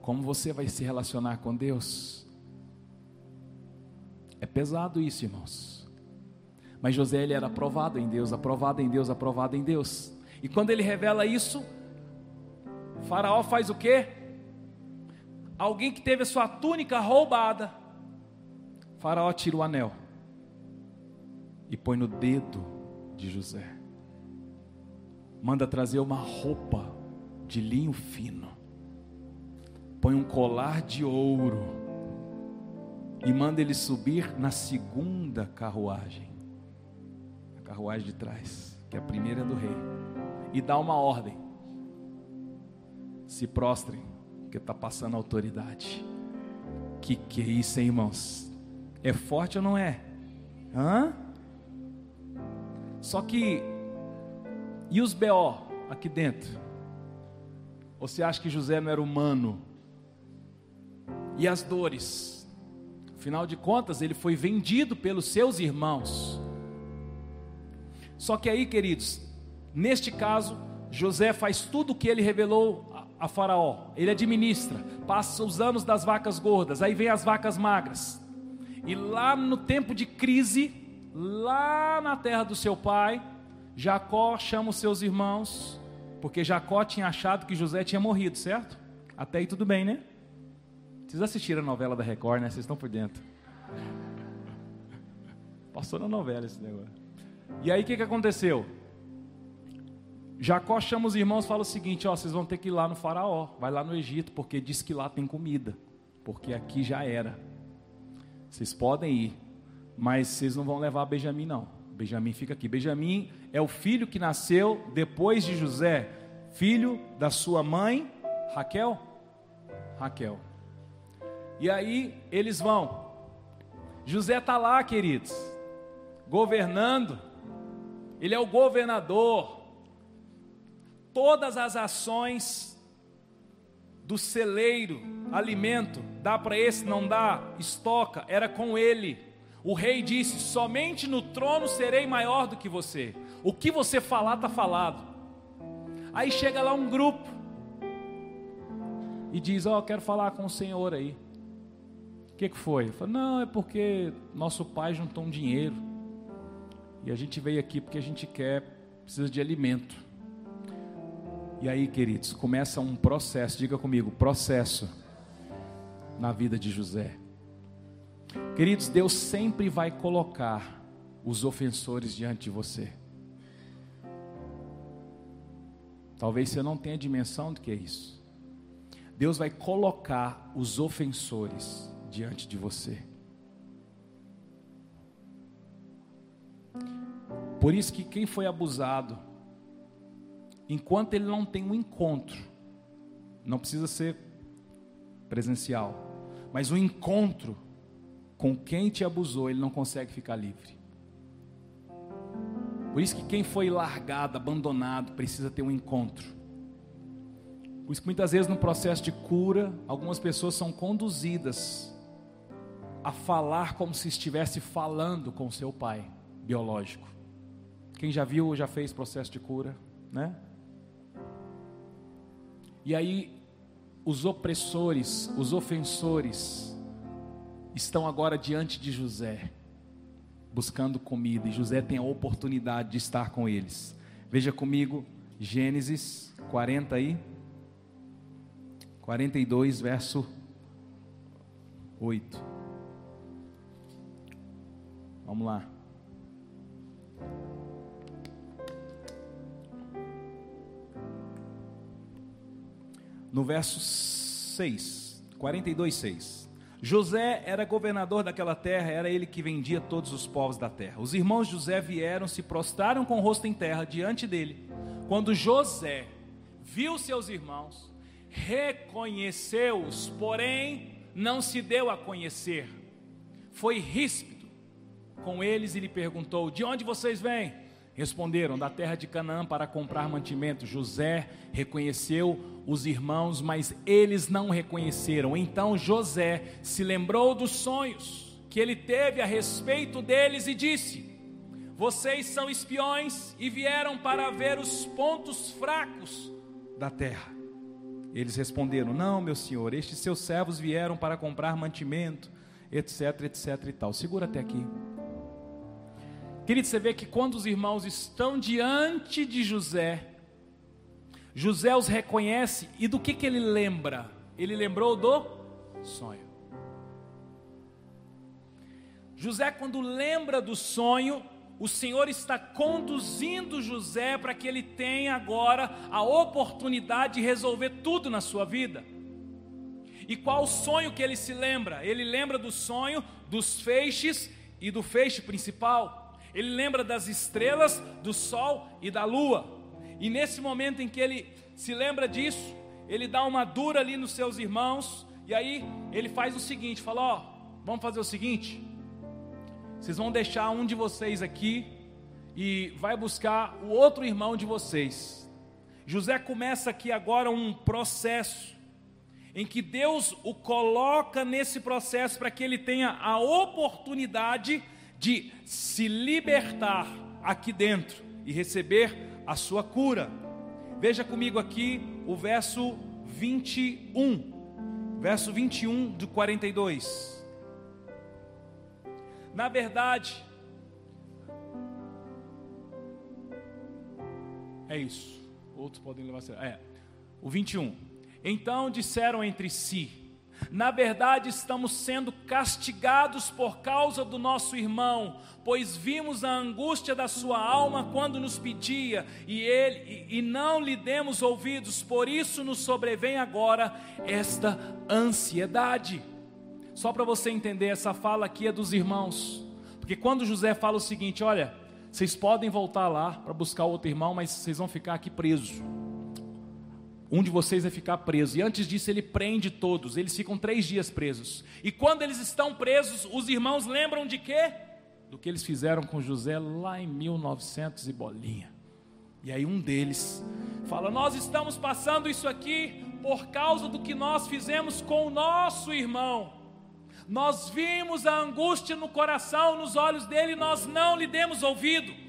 como você vai se relacionar com Deus? É pesado isso, irmãos. Mas José ele era aprovado em Deus, aprovado em Deus, aprovado em Deus. E quando ele revela isso, Faraó faz o quê? Alguém que teve a sua túnica roubada. Faraó tira o anel e põe no dedo de José. Manda trazer uma roupa de linho fino. Põe um colar de ouro e manda ele subir na segunda carruagem. A carruagem de trás, que é a primeira é do rei. E dá uma ordem: se prostrem, porque está passando autoridade. Que que é isso, hein, irmãos? É forte ou não é? Hã? Só que, e os BO aqui dentro? Você acha que José não era humano? E as dores? Afinal de contas, ele foi vendido pelos seus irmãos. Só que aí, queridos, neste caso, José faz tudo o que ele revelou a, Faraó. Ele administra, passa os anos das vacas gordas, aí vem as vacas magras. E lá no tempo de crise, lá na terra do seu pai, Jacó chama os seus irmãos porque Jacó tinha achado que José tinha morrido, certo? Até aí tudo bem, né? Vocês assistiram a novela da Record, né? Vocês estão por dentro. Passou na novela esse negócio. E aí o que, que aconteceu? Jacó chama os irmãos e fala o seguinte: ó, vocês vão ter que ir lá no Faraó, vai lá no Egito, porque diz que lá tem comida, porque aqui já era. Vocês podem ir, mas vocês não vão levar Benjamim, não. Benjamim fica aqui. Benjamim é o filho que nasceu depois de José, filho da sua mãe, Raquel. Raquel. E aí eles vão. José está lá, queridos, governando. Ele é o governador. Todas as ações do celeiro, alimento, dá para esse, não dá, estoca, era com ele. O rei disse: Somente no trono serei maior do que você. O que você falar, está falado. Aí chega lá um grupo e diz: Ó, oh, quero falar com o senhor aí. O que, que foi? Falo, Não, é porque nosso pai juntou um dinheiro. E a gente veio aqui porque a gente quer, precisa de alimento. E aí, queridos, começa um processo, diga comigo, processo na vida de José. Queridos, Deus sempre vai colocar os ofensores diante de você. Talvez você não tenha dimensão do que é isso. Deus vai colocar os ofensores diante de você. Por isso que quem foi abusado, enquanto ele não tem um encontro, não precisa ser presencial, mas um encontro com quem te abusou, ele não consegue ficar livre. Por isso que quem foi largado, abandonado, precisa ter um encontro. Por isso que muitas vezes no processo de cura, algumas pessoas são conduzidas a falar como se estivesse falando com seu pai biológico. Quem já viu ou já fez processo de cura, né? E aí os opressores, os ofensores estão agora diante de José, buscando comida, e José tem a oportunidade de estar com eles. Veja comigo Gênesis 40 aí 42 verso 8. Vamos lá. No verso 6, 42, 6. José era governador daquela terra, era ele que vendia todos os povos da terra. Os irmãos de José vieram, se prostraram com o rosto em terra diante dele. Quando José viu seus irmãos, reconheceu-os, porém não se deu a conhecer. Foi ríspido com eles e lhe perguntou: De onde vocês vêm? Responderam: Da terra de Canaã para comprar mantimento. José reconheceu os irmãos, mas eles não reconheceram. Então José se lembrou dos sonhos que ele teve a respeito deles e disse: Vocês são espiões e vieram para ver os pontos fracos da terra. Eles responderam: Não, meu senhor, estes seus servos vieram para comprar mantimento, etc, etc e tal. Segura até aqui. Querido, você vê que quando os irmãos estão diante de José, José os reconhece e do que, que ele lembra? Ele lembrou do sonho. José, quando lembra do sonho, o Senhor está conduzindo José para que ele tenha agora a oportunidade de resolver tudo na sua vida. E qual o sonho que ele se lembra? Ele lembra do sonho dos feixes e do feixe principal ele lembra das estrelas, do sol e da lua. E nesse momento em que ele se lembra disso, ele dá uma dura ali nos seus irmãos, e aí ele faz o seguinte: fala, ó, vamos fazer o seguinte, vocês vão deixar um de vocês aqui e vai buscar o outro irmão de vocês. José começa aqui agora um processo em que Deus o coloca nesse processo para que ele tenha a oportunidade de se libertar aqui dentro e receber a sua cura. Veja comigo aqui o verso 21, verso 21 do 42. Na verdade, é isso. Outros podem levar a sério. É, o 21. Então disseram entre si: na verdade, estamos sendo castigados por causa do nosso irmão, pois vimos a angústia da sua alma quando nos pedia, e ele e não lhe demos ouvidos, por isso nos sobrevém agora esta ansiedade. Só para você entender, essa fala aqui é dos irmãos. Porque quando José fala o seguinte, olha, vocês podem voltar lá para buscar outro irmão, mas vocês vão ficar aqui presos um de vocês vai ficar preso. E antes disso, ele prende todos. Eles ficam três dias presos. E quando eles estão presos, os irmãos lembram de quê? Do que eles fizeram com José lá em 1900 e bolinha. E aí um deles fala: Nós estamos passando isso aqui por causa do que nós fizemos com o nosso irmão. Nós vimos a angústia no coração, nos olhos dele, nós não lhe demos ouvido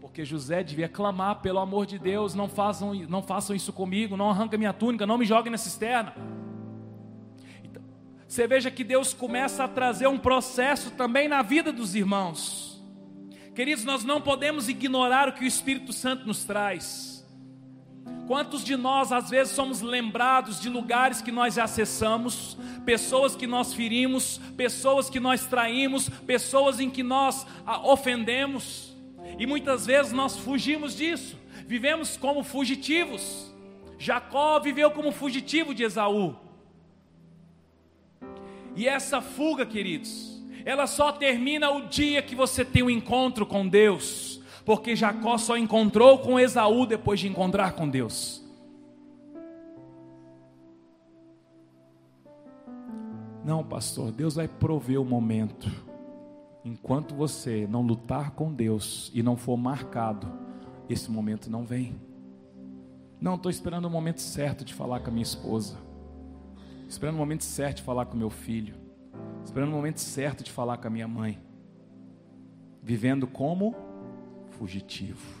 porque José devia clamar pelo amor de Deus, não façam, não façam isso comigo, não arranquem minha túnica, não me joguem na cisterna. Então, você veja que Deus começa a trazer um processo também na vida dos irmãos. Queridos, nós não podemos ignorar o que o Espírito Santo nos traz. Quantos de nós às vezes somos lembrados de lugares que nós acessamos, pessoas que nós ferimos, pessoas que nós traímos, pessoas em que nós ah, ofendemos? E muitas vezes nós fugimos disso, vivemos como fugitivos. Jacó viveu como fugitivo de Esaú. E essa fuga, queridos, ela só termina o dia que você tem um encontro com Deus, porque Jacó só encontrou com Esaú depois de encontrar com Deus. Não, pastor, Deus vai prover o momento. Enquanto você não lutar com Deus e não for marcado, esse momento não vem. Não, estou esperando o momento certo de falar com a minha esposa. Esperando o momento certo de falar com meu filho. Esperando o momento certo de falar com a minha mãe. Vivendo como fugitivo.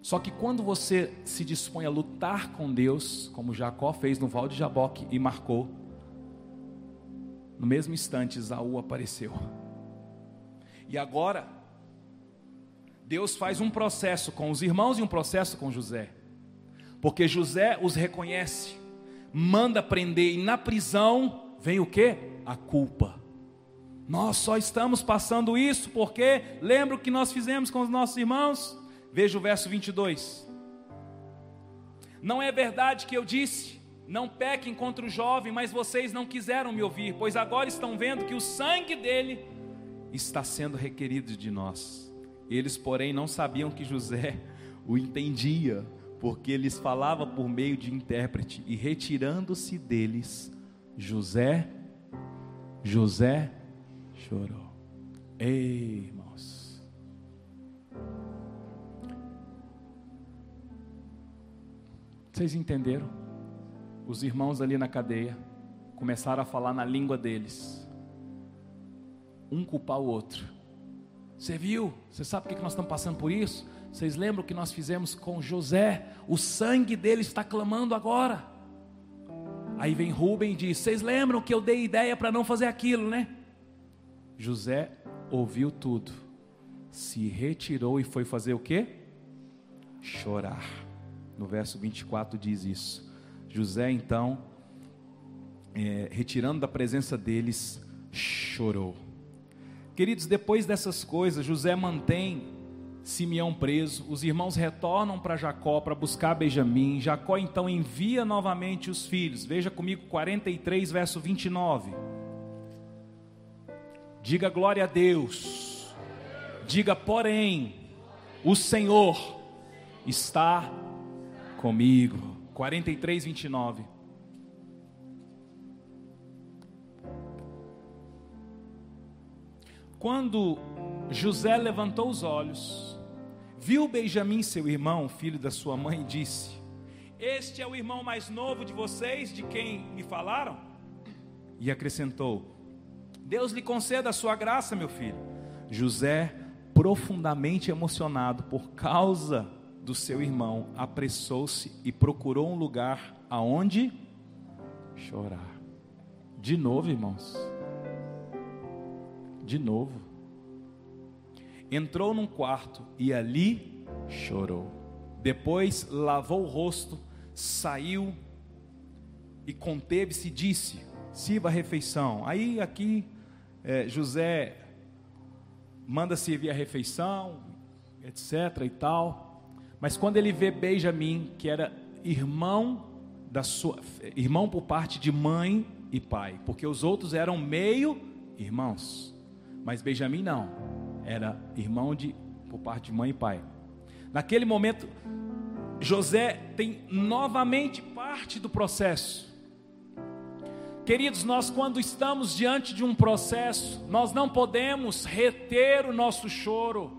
Só que quando você se dispõe a lutar com Deus, como Jacó fez no Val de Jaboque e marcou, no mesmo instante Isaú apareceu. E agora, Deus faz um processo com os irmãos e um processo com José. Porque José os reconhece, manda prender e na prisão vem o que? A culpa. Nós só estamos passando isso porque lembra o que nós fizemos com os nossos irmãos? Veja o verso 22. Não é verdade que eu disse: Não pequem contra o jovem, mas vocês não quiseram me ouvir, pois agora estão vendo que o sangue dele está sendo requerido de nós. Eles, porém, não sabiam que José o entendia, porque eles falava por meio de intérprete, e retirando-se deles, José, José chorou. Ei, Vocês entenderam? Os irmãos ali na cadeia começaram a falar na língua deles, um culpar o outro. Você viu? Você sabe por que nós estamos passando por isso? Vocês lembram o que nós fizemos com José? O sangue dele está clamando agora. Aí vem Rubem e diz: Vocês lembram que eu dei ideia para não fazer aquilo, né? José ouviu tudo, se retirou e foi fazer o que? Chorar no verso 24 diz isso. José então, é, retirando da presença deles, chorou. Queridos, depois dessas coisas, José mantém Simeão preso, os irmãos retornam para Jacó para buscar Benjamim. Jacó então envia novamente os filhos. Veja comigo 43, verso 29. Diga glória a Deus. Diga, porém, o Senhor está comigo. 43, 29. Quando José levantou os olhos, viu Benjamim, seu irmão, filho da sua mãe, e disse: Este é o irmão mais novo de vocês, de quem me falaram? E acrescentou: Deus lhe conceda a sua graça, meu filho. José, profundamente emocionado por causa do seu irmão, apressou-se e procurou um lugar aonde chorar. De novo, irmãos. De novo. Entrou num quarto e ali chorou. Depois lavou o rosto, saiu e conteve-se disse: Sirva a refeição. Aí aqui é, José manda servir a refeição, etc. e tal. Mas quando ele vê Benjamim, que era irmão da sua irmão por parte de mãe e pai, porque os outros eram meio irmãos, mas Benjamim não, era irmão de por parte de mãe e pai. Naquele momento, José tem novamente parte do processo. Queridos, nós quando estamos diante de um processo, nós não podemos reter o nosso choro.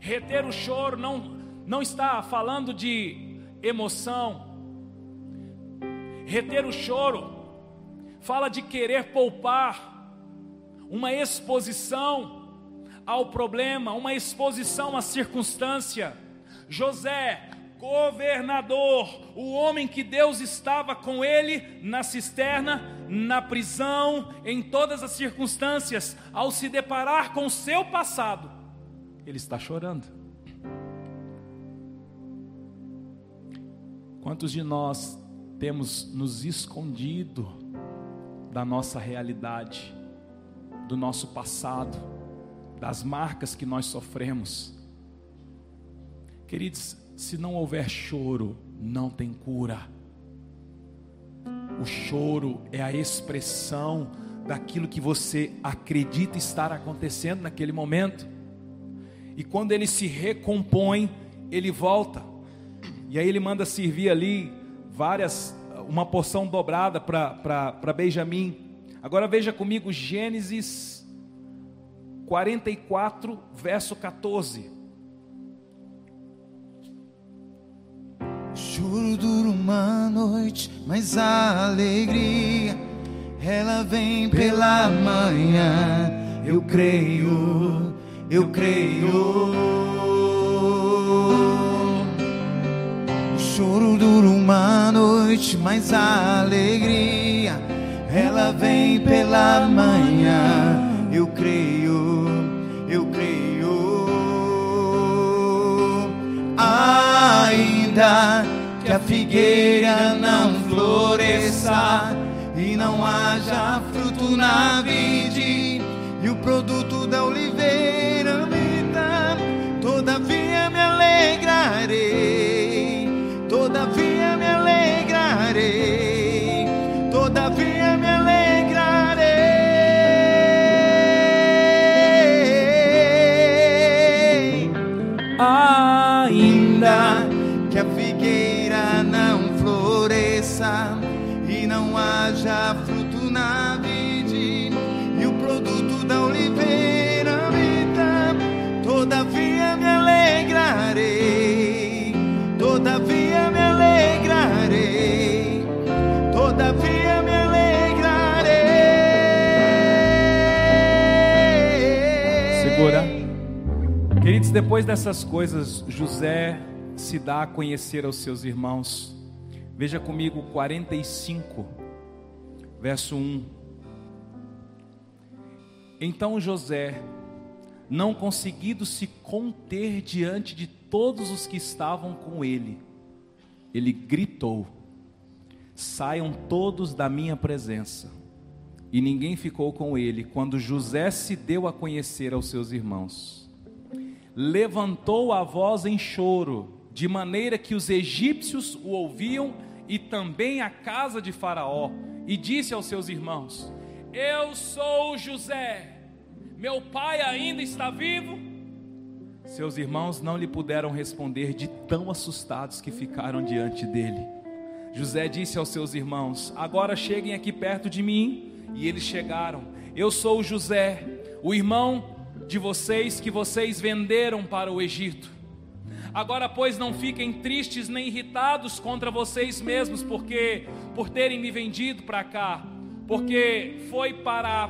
Reter o choro não, não está falando de emoção. Reter o choro fala de querer poupar uma exposição ao problema, uma exposição à circunstância. José, governador, o homem que Deus estava com ele na cisterna, na prisão, em todas as circunstâncias, ao se deparar com o seu passado, ele está chorando. Quantos de nós temos nos escondido da nossa realidade, do nosso passado, das marcas que nós sofremos? Queridos, se não houver choro, não tem cura. O choro é a expressão daquilo que você acredita estar acontecendo naquele momento e quando ele se recompõe, ele volta. E aí ele manda servir ali várias, uma porção dobrada para Benjamim. Agora veja comigo Gênesis 44, verso 14. Choro dura uma noite, mas a alegria ela vem pela manhã eu creio, eu creio. O choro dura uma noite, mas a alegria ela vem pela manhã. Eu creio, eu creio. Ainda que a figueira não floresça e não haja fruto na vide e o produto Queridos, depois dessas coisas, José se dá a conhecer aos seus irmãos. Veja comigo 45, verso 1. Então José, não conseguindo se conter diante de todos os que estavam com ele, ele gritou: Saiam todos da minha presença. E ninguém ficou com ele quando José se deu a conhecer aos seus irmãos. Levantou a voz em choro, de maneira que os egípcios o ouviam e também a casa de Faraó, e disse aos seus irmãos: Eu sou José, meu pai ainda está vivo? Seus irmãos não lhe puderam responder de tão assustados que ficaram diante dele. José disse aos seus irmãos: Agora cheguem aqui perto de mim. E eles chegaram. Eu sou José, o irmão de vocês que vocês venderam para o Egito. Agora, pois, não fiquem tristes nem irritados contra vocês mesmos, porque por terem me vendido para cá, porque foi para a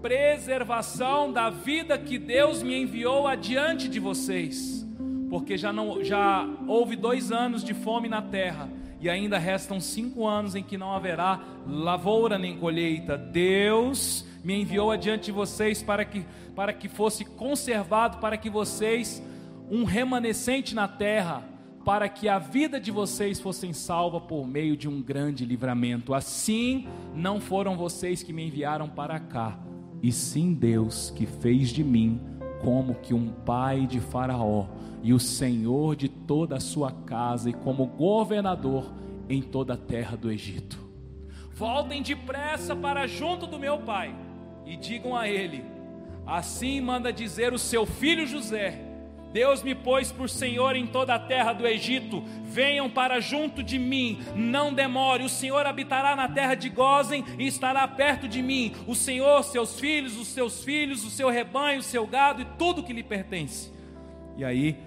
preservação da vida que Deus me enviou adiante de vocês, porque já não já houve dois anos de fome na terra e ainda restam cinco anos em que não haverá lavoura nem colheita. Deus me enviou adiante de vocês para que para que fosse conservado, para que vocês um remanescente na terra, para que a vida de vocês fossem salva por meio de um grande livramento. Assim, não foram vocês que me enviaram para cá, e sim Deus que fez de mim como que um pai de Faraó e o senhor de toda a sua casa e como governador em toda a terra do Egito. Voltem depressa para junto do meu pai e digam a ele: Assim manda dizer o seu filho José: Deus me pôs por Senhor em toda a terra do Egito. Venham para junto de mim, não demore. O Senhor habitará na terra de Gozen e estará perto de mim. O Senhor, seus filhos, os seus filhos, o seu rebanho, o seu gado e tudo que lhe pertence. E aí,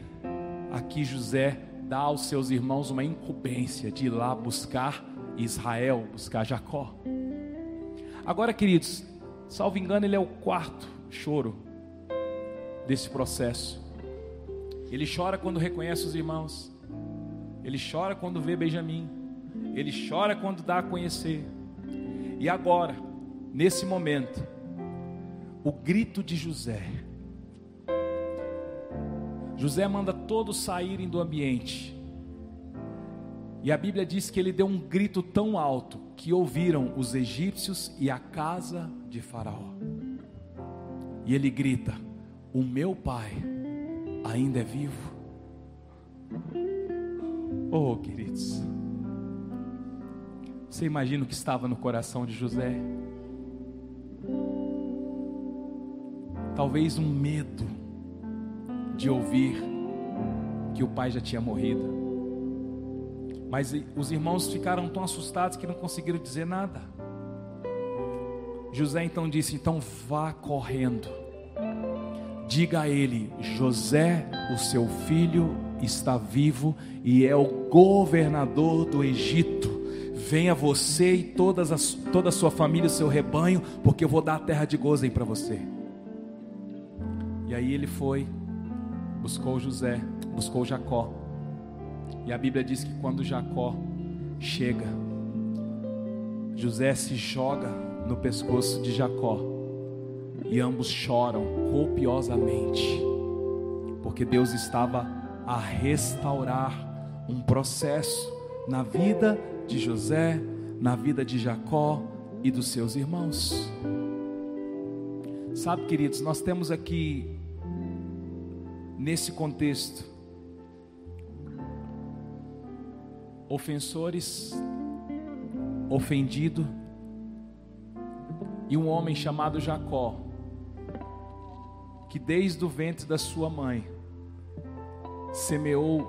aqui José dá aos seus irmãos uma incumbência de ir lá buscar Israel, buscar Jacó. Agora, queridos, salvo engano, ele é o quarto choro desse processo. Ele chora quando reconhece os irmãos. Ele chora quando vê Benjamim. Ele chora quando dá a conhecer. E agora, nesse momento, o grito de José. José manda todos saírem do ambiente. E a Bíblia diz que ele deu um grito tão alto que ouviram os egípcios e a casa de Faraó. E ele grita: O meu pai ainda é vivo. Oh, queridos, você imagina o que estava no coração de José? Talvez um medo de ouvir que o pai já tinha morrido. Mas os irmãos ficaram tão assustados que não conseguiram dizer nada. José então disse: Então vá correndo, diga a ele: José, o seu filho, está vivo e é o governador do Egito. Venha você e todas as, toda a sua família, seu rebanho, porque eu vou dar a terra de Gozem para você. aí ele foi, buscou José, buscou Jacó. E a Bíblia diz que quando Jacó chega, José se joga no pescoço de Jacó e ambos choram copiosamente, porque Deus estava a restaurar um processo na vida de José, na vida de Jacó e dos seus irmãos. Sabe, queridos, nós temos aqui, nesse contexto, ofensores, ofendido, e um homem chamado Jacó, que desde o ventre da sua mãe semeou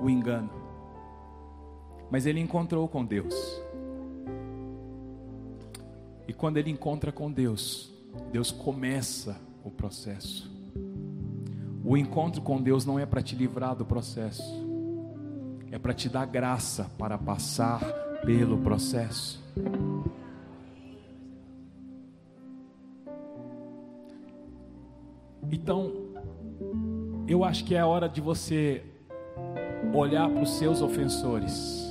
o engano, mas ele encontrou com Deus, e quando ele encontra com Deus, Deus começa o processo. O encontro com Deus não é para te livrar do processo, é para te dar graça para passar pelo processo. Então, eu acho que é hora de você olhar para os seus ofensores.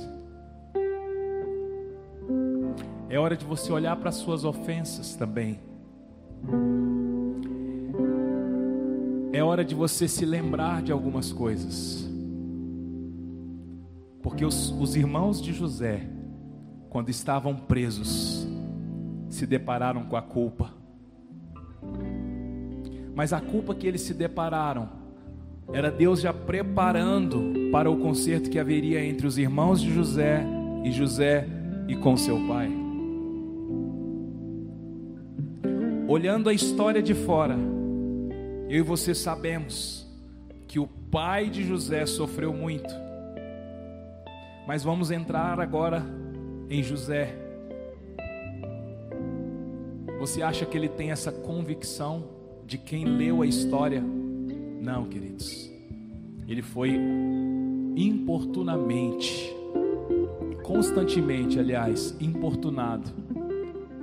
É hora de você olhar para as suas ofensas também. É hora de você se lembrar de algumas coisas. Porque os, os irmãos de José, quando estavam presos, se depararam com a culpa. Mas a culpa que eles se depararam era Deus já preparando para o conserto que haveria entre os irmãos de José e José e com seu pai. olhando a história de fora, eu e você sabemos que o pai de José sofreu muito. Mas vamos entrar agora em José. Você acha que ele tem essa convicção de quem leu a história? Não, queridos. Ele foi importunamente, constantemente, aliás, importunado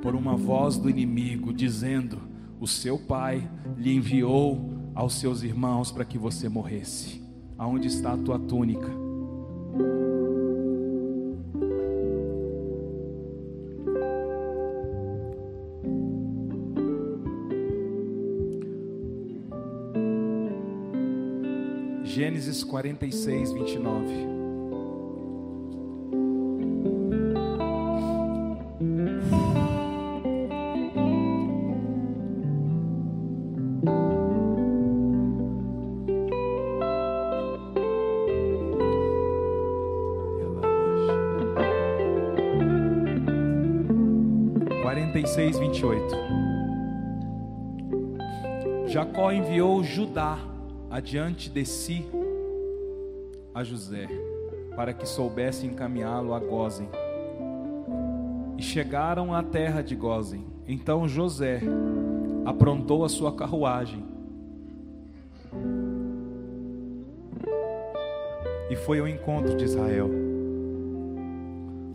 por uma voz do inimigo dizendo: O seu pai lhe enviou aos seus irmãos para que você morresse. Aonde está a tua túnica? Gênesis 46, 29. Jacó enviou Judá adiante de si a José, para que soubesse encaminhá-lo a Gozen. E chegaram à terra de Gozen. Então José aprontou a sua carruagem e foi ao encontro de Israel,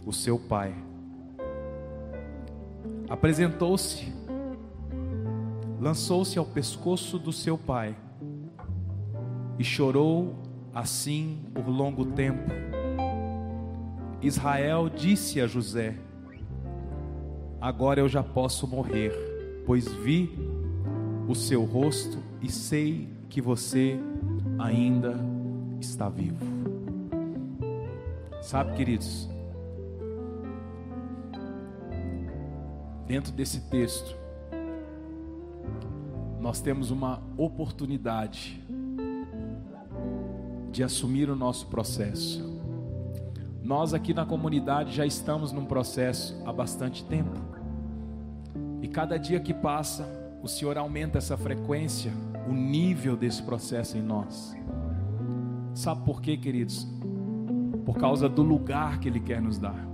o seu pai. Apresentou-se lançou-se ao pescoço do seu pai e chorou assim por longo tempo. Israel disse a José: Agora eu já posso morrer, pois vi o seu rosto e sei que você ainda está vivo. Sabe, queridos, dentro desse texto, nós temos uma oportunidade de assumir o nosso processo. Nós aqui na comunidade já estamos num processo há bastante tempo. E cada dia que passa, o Senhor aumenta essa frequência, o nível desse processo em nós. Sabe por quê, queridos? Por causa do lugar que Ele quer nos dar.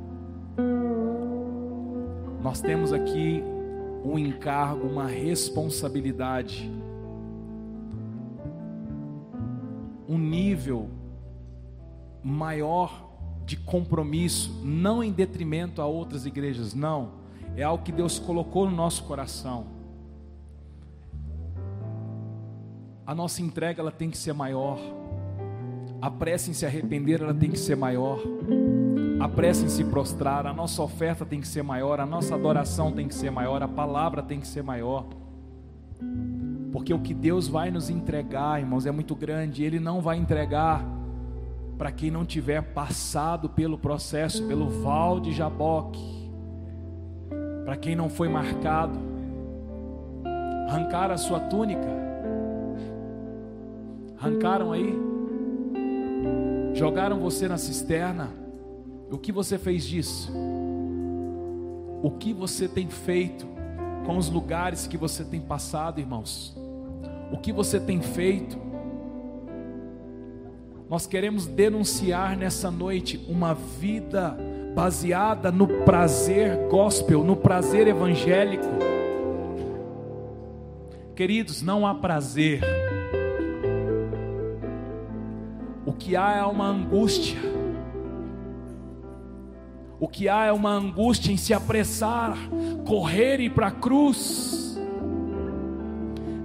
Nós temos aqui um encargo, uma responsabilidade, um nível maior de compromisso, não em detrimento a outras igrejas, não, é algo que Deus colocou no nosso coração. A nossa entrega ela tem que ser maior. A pressa em se arrepender ela tem que ser maior. A pressa em se prostrar, a nossa oferta tem que ser maior, a nossa adoração tem que ser maior, a palavra tem que ser maior. Porque o que Deus vai nos entregar, irmãos, é muito grande. Ele não vai entregar para quem não tiver passado pelo processo, pelo val de Jaboque. Para quem não foi marcado. Arrancaram a sua túnica. Arrancaram aí. Jogaram você na cisterna. O que você fez disso? O que você tem feito com os lugares que você tem passado, irmãos? O que você tem feito? Nós queremos denunciar nessa noite uma vida baseada no prazer gospel, no prazer evangélico. Queridos, não há prazer. O que há é uma angústia. O que há é uma angústia em se apressar, correr e ir para a cruz.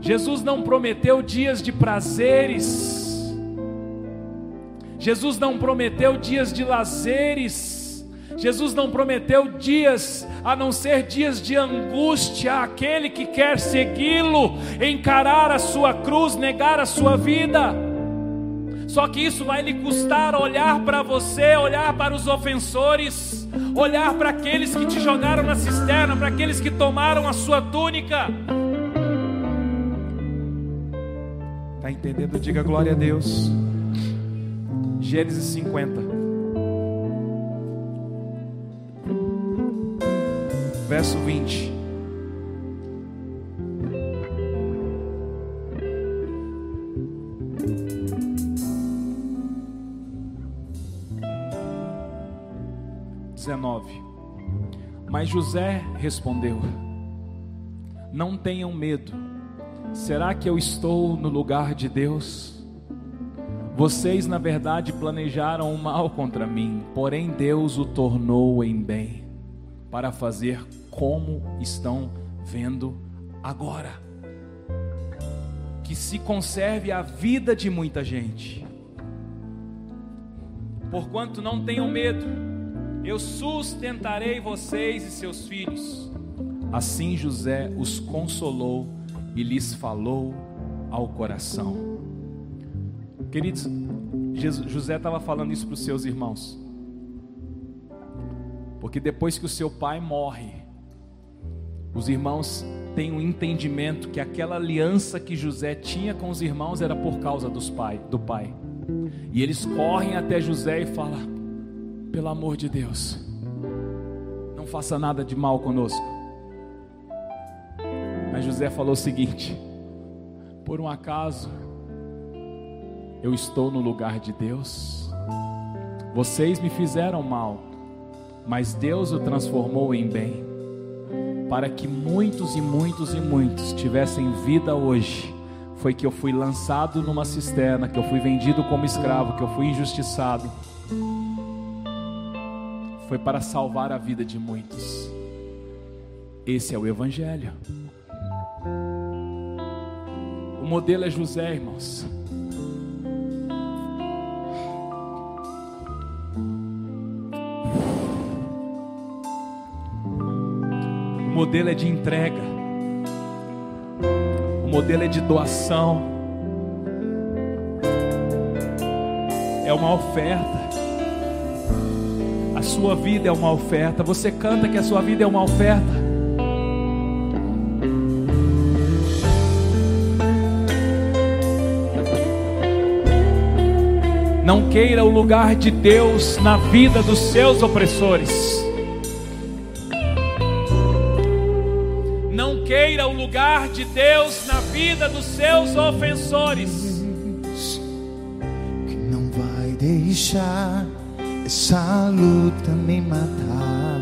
Jesus não prometeu dias de prazeres. Jesus não prometeu dias de lazeres. Jesus não prometeu dias a não ser dias de angústia aquele que quer segui-lo, encarar a sua cruz, negar a sua vida. Só que isso vai lhe custar olhar para você, olhar para os ofensores, olhar para aqueles que te jogaram na cisterna, para aqueles que tomaram a sua túnica. Está entendendo? Diga glória a Deus. Gênesis 50. Verso 20. Dezenove. Mas José respondeu: Não tenham medo. Será que eu estou no lugar de Deus? Vocês, na verdade, planejaram o mal contra mim, porém Deus o tornou em bem, para fazer como estão vendo agora. Que se conserve a vida de muita gente. Porquanto não tenham medo, eu sustentarei vocês e seus filhos. Assim José os consolou e lhes falou ao coração. Queridos, José estava falando isso para os seus irmãos. Porque depois que o seu pai morre, os irmãos têm um entendimento que aquela aliança que José tinha com os irmãos era por causa dos pai, do pai. E eles correm até José e falam: pelo amor de Deus, não faça nada de mal conosco. Mas José falou o seguinte: por um acaso eu estou no lugar de Deus. Vocês me fizeram mal, mas Deus o transformou em bem, para que muitos e muitos e muitos tivessem vida hoje. Foi que eu fui lançado numa cisterna, que eu fui vendido como escravo, que eu fui injustiçado. Foi para salvar a vida de muitos. Esse é o Evangelho. O modelo é José, irmãos. modelo é de entrega, o modelo é de doação, é uma oferta. A sua vida é uma oferta. Você canta que a sua vida é uma oferta. Não queira o lugar de Deus na vida dos seus opressores. queira o lugar de Deus na vida dos seus ofensores. Que não vai deixar essa luta me matar,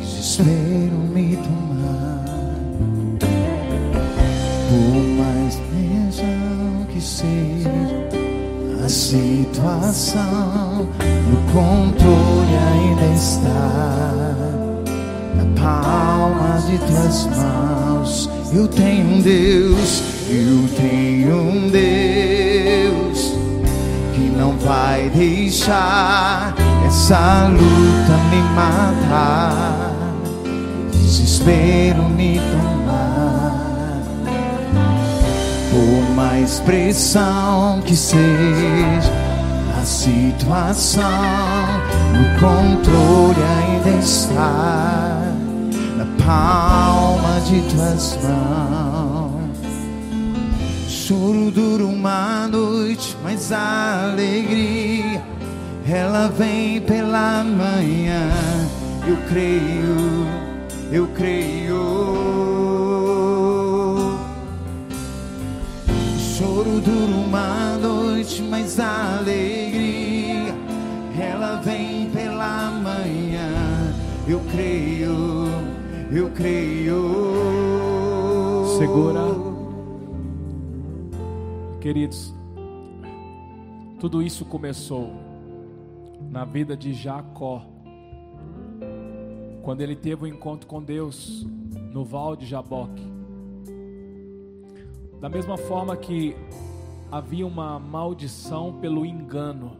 desespero me tomar. Por mais pesado que seja a situação, no controle ainda está palmas de tuas mãos. Eu tenho um Deus, eu tenho um Deus não vai deixar essa luta me matar, desespero me tomar. Por mais pressão que seja a situação, no controle ainda está na palma de tuas mãos. Choro dura uma noite, mas a alegria ela vem pela manhã. Eu creio, eu creio. Choro dura uma noite, mas a alegria ela vem pela manhã. Eu creio, eu creio. Segura. Queridos, tudo isso começou na vida de Jacó, quando ele teve um encontro com Deus no Val de Jaboque. Da mesma forma que havia uma maldição pelo engano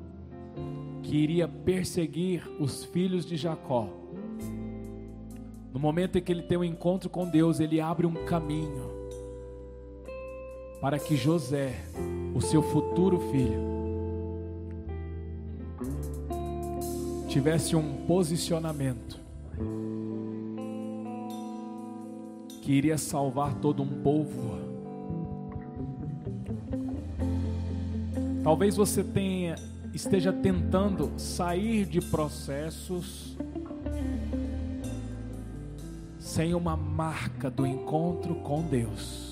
que iria perseguir os filhos de Jacó. No momento em que ele tem um encontro com Deus, ele abre um caminho para que José, o seu futuro filho, tivesse um posicionamento que iria salvar todo um povo. Talvez você tenha esteja tentando sair de processos sem uma marca do encontro com Deus.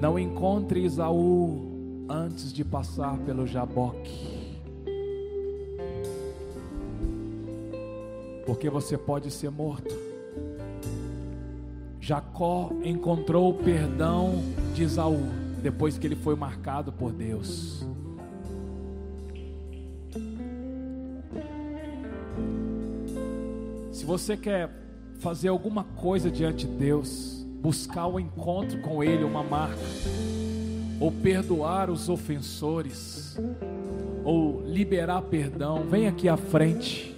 Não encontre Isaú antes de passar pelo Jaboque. Porque você pode ser morto. Jacó encontrou o perdão de Isaú depois que ele foi marcado por Deus. Se você quer fazer alguma coisa diante de Deus, buscar o encontro com Ele, uma marca, ou perdoar os ofensores, ou liberar perdão, vem aqui à frente.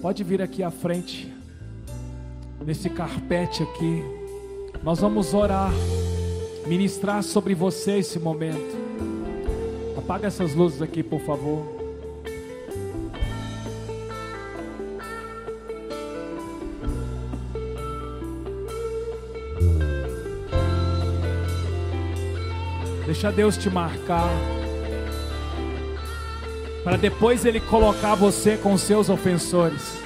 Pode vir aqui à frente, nesse carpete aqui. Nós vamos orar, ministrar sobre você esse momento. Apaga essas luzes aqui, por favor. Deixa Deus te marcar. Para depois Ele colocar você com seus ofensores.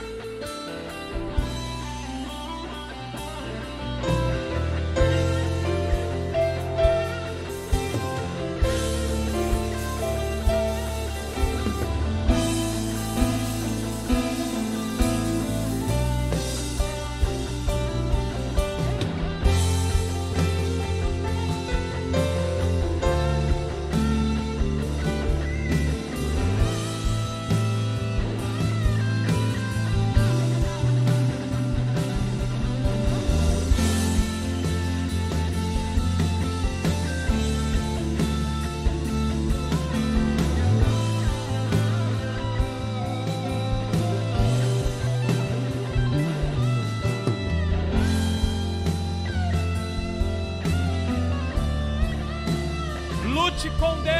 Lute com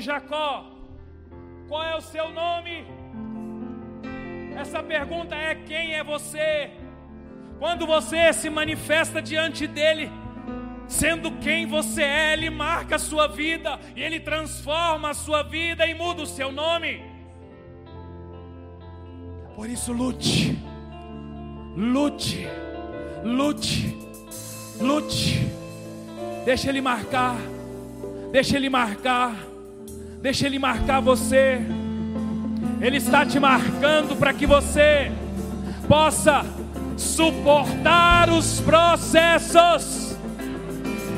Jacó. Qual é o seu nome? Essa pergunta é: quem é você? Quando você se manifesta diante dele, sendo quem você é, ele marca a sua vida e ele transforma a sua vida e muda o seu nome. Por isso, lute, lute, lute, lute. Deixa ele marcar, deixa ele marcar, deixa ele marcar você. Ele está te marcando para que você possa suportar os processos.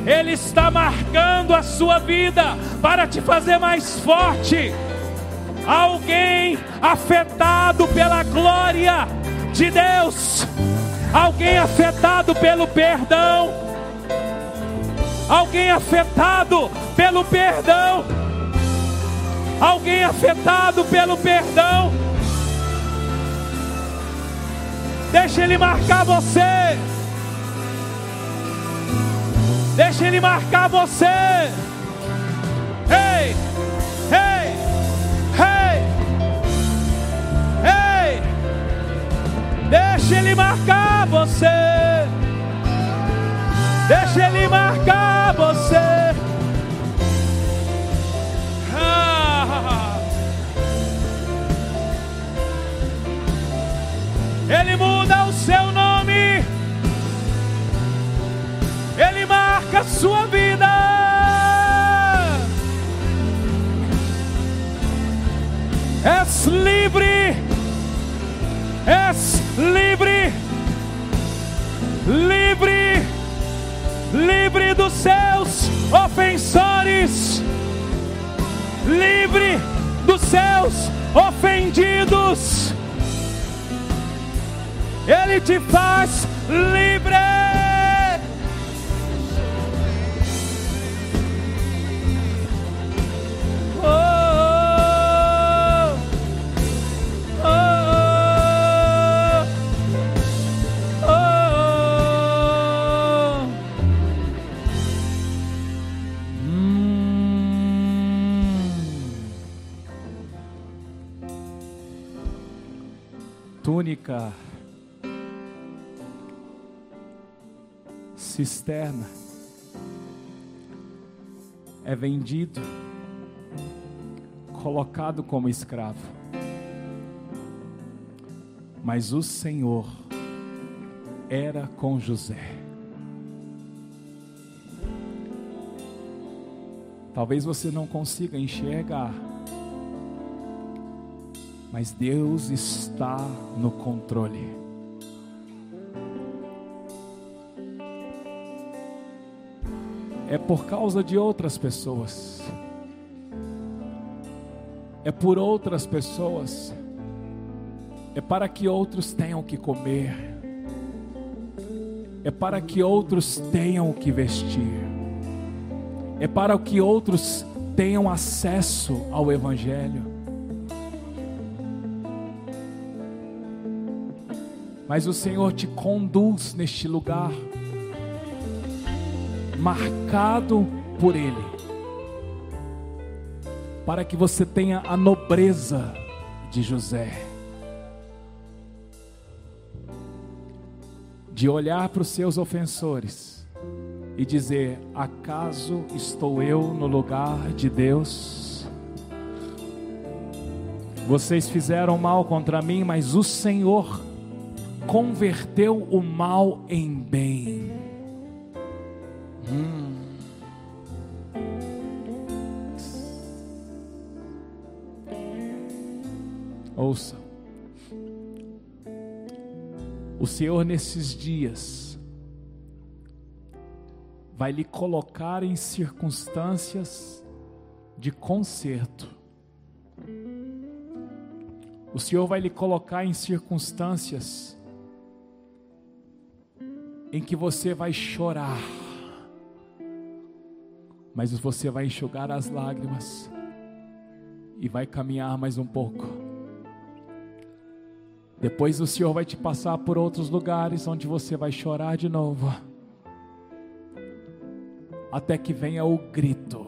Ele está marcando a sua vida para te fazer mais forte. Alguém afetado pela glória de Deus, alguém afetado pelo perdão, alguém afetado pelo perdão, alguém afetado pelo perdão. Deixa ele marcar você. Deixa ele marcar você. Ei, ei, ei, ei. Deixa ele marcar você. Deixa ele marcar você. Ele muda o seu nome. Ele marca a sua vida. És livre. És livre. Livre. Livre dos seus ofensores. Livre dos seus ofendidos. Ele te faz livre. Oh, oh, oh, oh. Hum. Túnica, cisterna, é vendido, colocado como escravo. Mas o Senhor era com José. Talvez você não consiga enxergar, mas Deus está no controle. É por causa de outras pessoas, é por outras pessoas, é para que outros tenham o que comer, é para que outros tenham o que vestir, é para que outros tenham acesso ao Evangelho. Mas o Senhor te conduz neste lugar, marcado por Ele, para que você tenha a nobreza de José, de olhar para os seus ofensores e dizer: acaso estou eu no lugar de Deus? Vocês fizeram mal contra mim, mas o Senhor converteu o mal em bem. Ouça. O Senhor, nesses dias, vai lhe colocar em circunstâncias de conserto. O Senhor vai lhe colocar em circunstâncias em que você vai chorar, mas você vai enxugar as lágrimas e vai caminhar mais um pouco. Depois o Senhor vai te passar por outros lugares onde você vai chorar de novo. Até que venha o grito.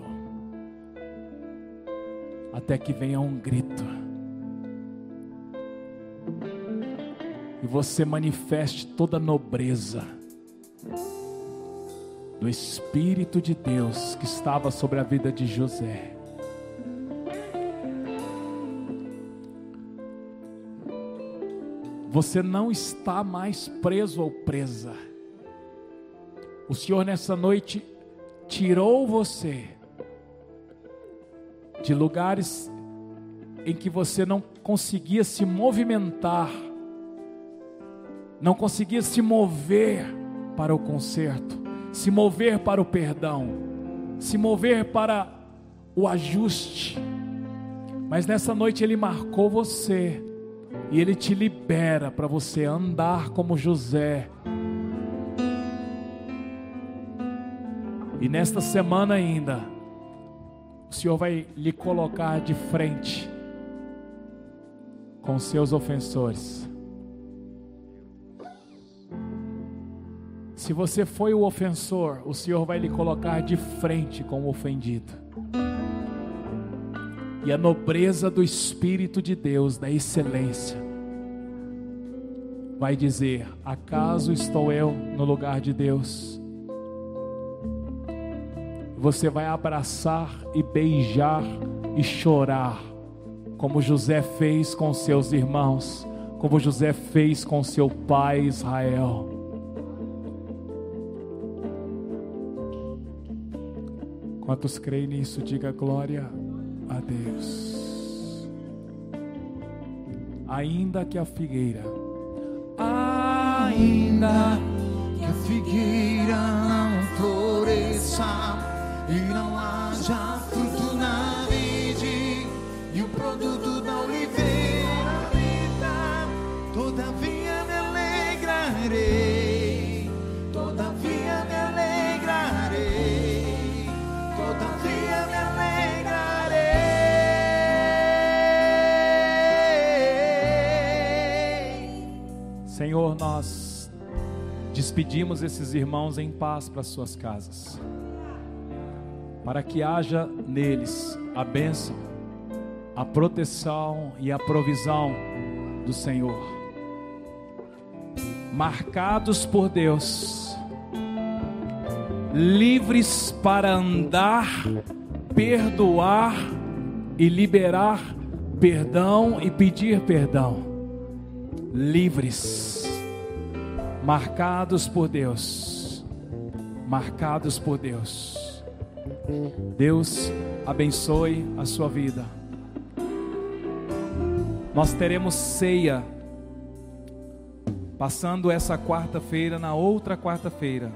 Até que venha um grito. E você manifeste toda a nobreza do Espírito de Deus que estava sobre a vida de José. Você não está mais preso ou presa. O Senhor nessa noite tirou você de lugares em que você não conseguia se movimentar, não conseguia se mover para o conserto, se mover para o perdão, se mover para o ajuste. Mas nessa noite Ele marcou você e Ele te libera para você andar como José. E nesta semana ainda, o Senhor vai lhe colocar de frente com seus ofensores. Se você foi o ofensor, o Senhor vai lhe colocar de frente com o ofendido e a nobreza do Espírito de Deus, da excelência, vai dizer: acaso estou eu no lugar de Deus? Você vai abraçar e beijar e chorar, como José fez com seus irmãos, como José fez com seu pai Israel. Quantos creem nisso, diga glória a Deus. Ainda que a figueira, ainda que a figueira não floresça e não haja Senhor, nós despedimos esses irmãos em paz para suas casas, para que haja neles a bênção, a proteção e a provisão do Senhor, marcados por Deus, livres para andar, perdoar e liberar perdão e pedir perdão. Livres, marcados por Deus, marcados por Deus. Deus abençoe a sua vida. Nós teremos ceia passando essa quarta-feira, na outra quarta-feira,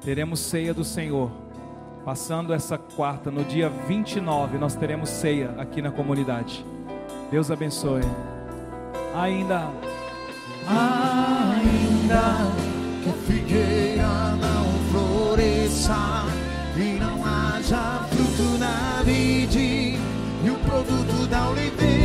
teremos ceia do Senhor. Passando essa quarta, no dia 29, nós teremos ceia aqui na comunidade. Deus abençoe. Ainda ainda ainda que a figueira não floresça e não haja fruto na vide e o produto da oliveira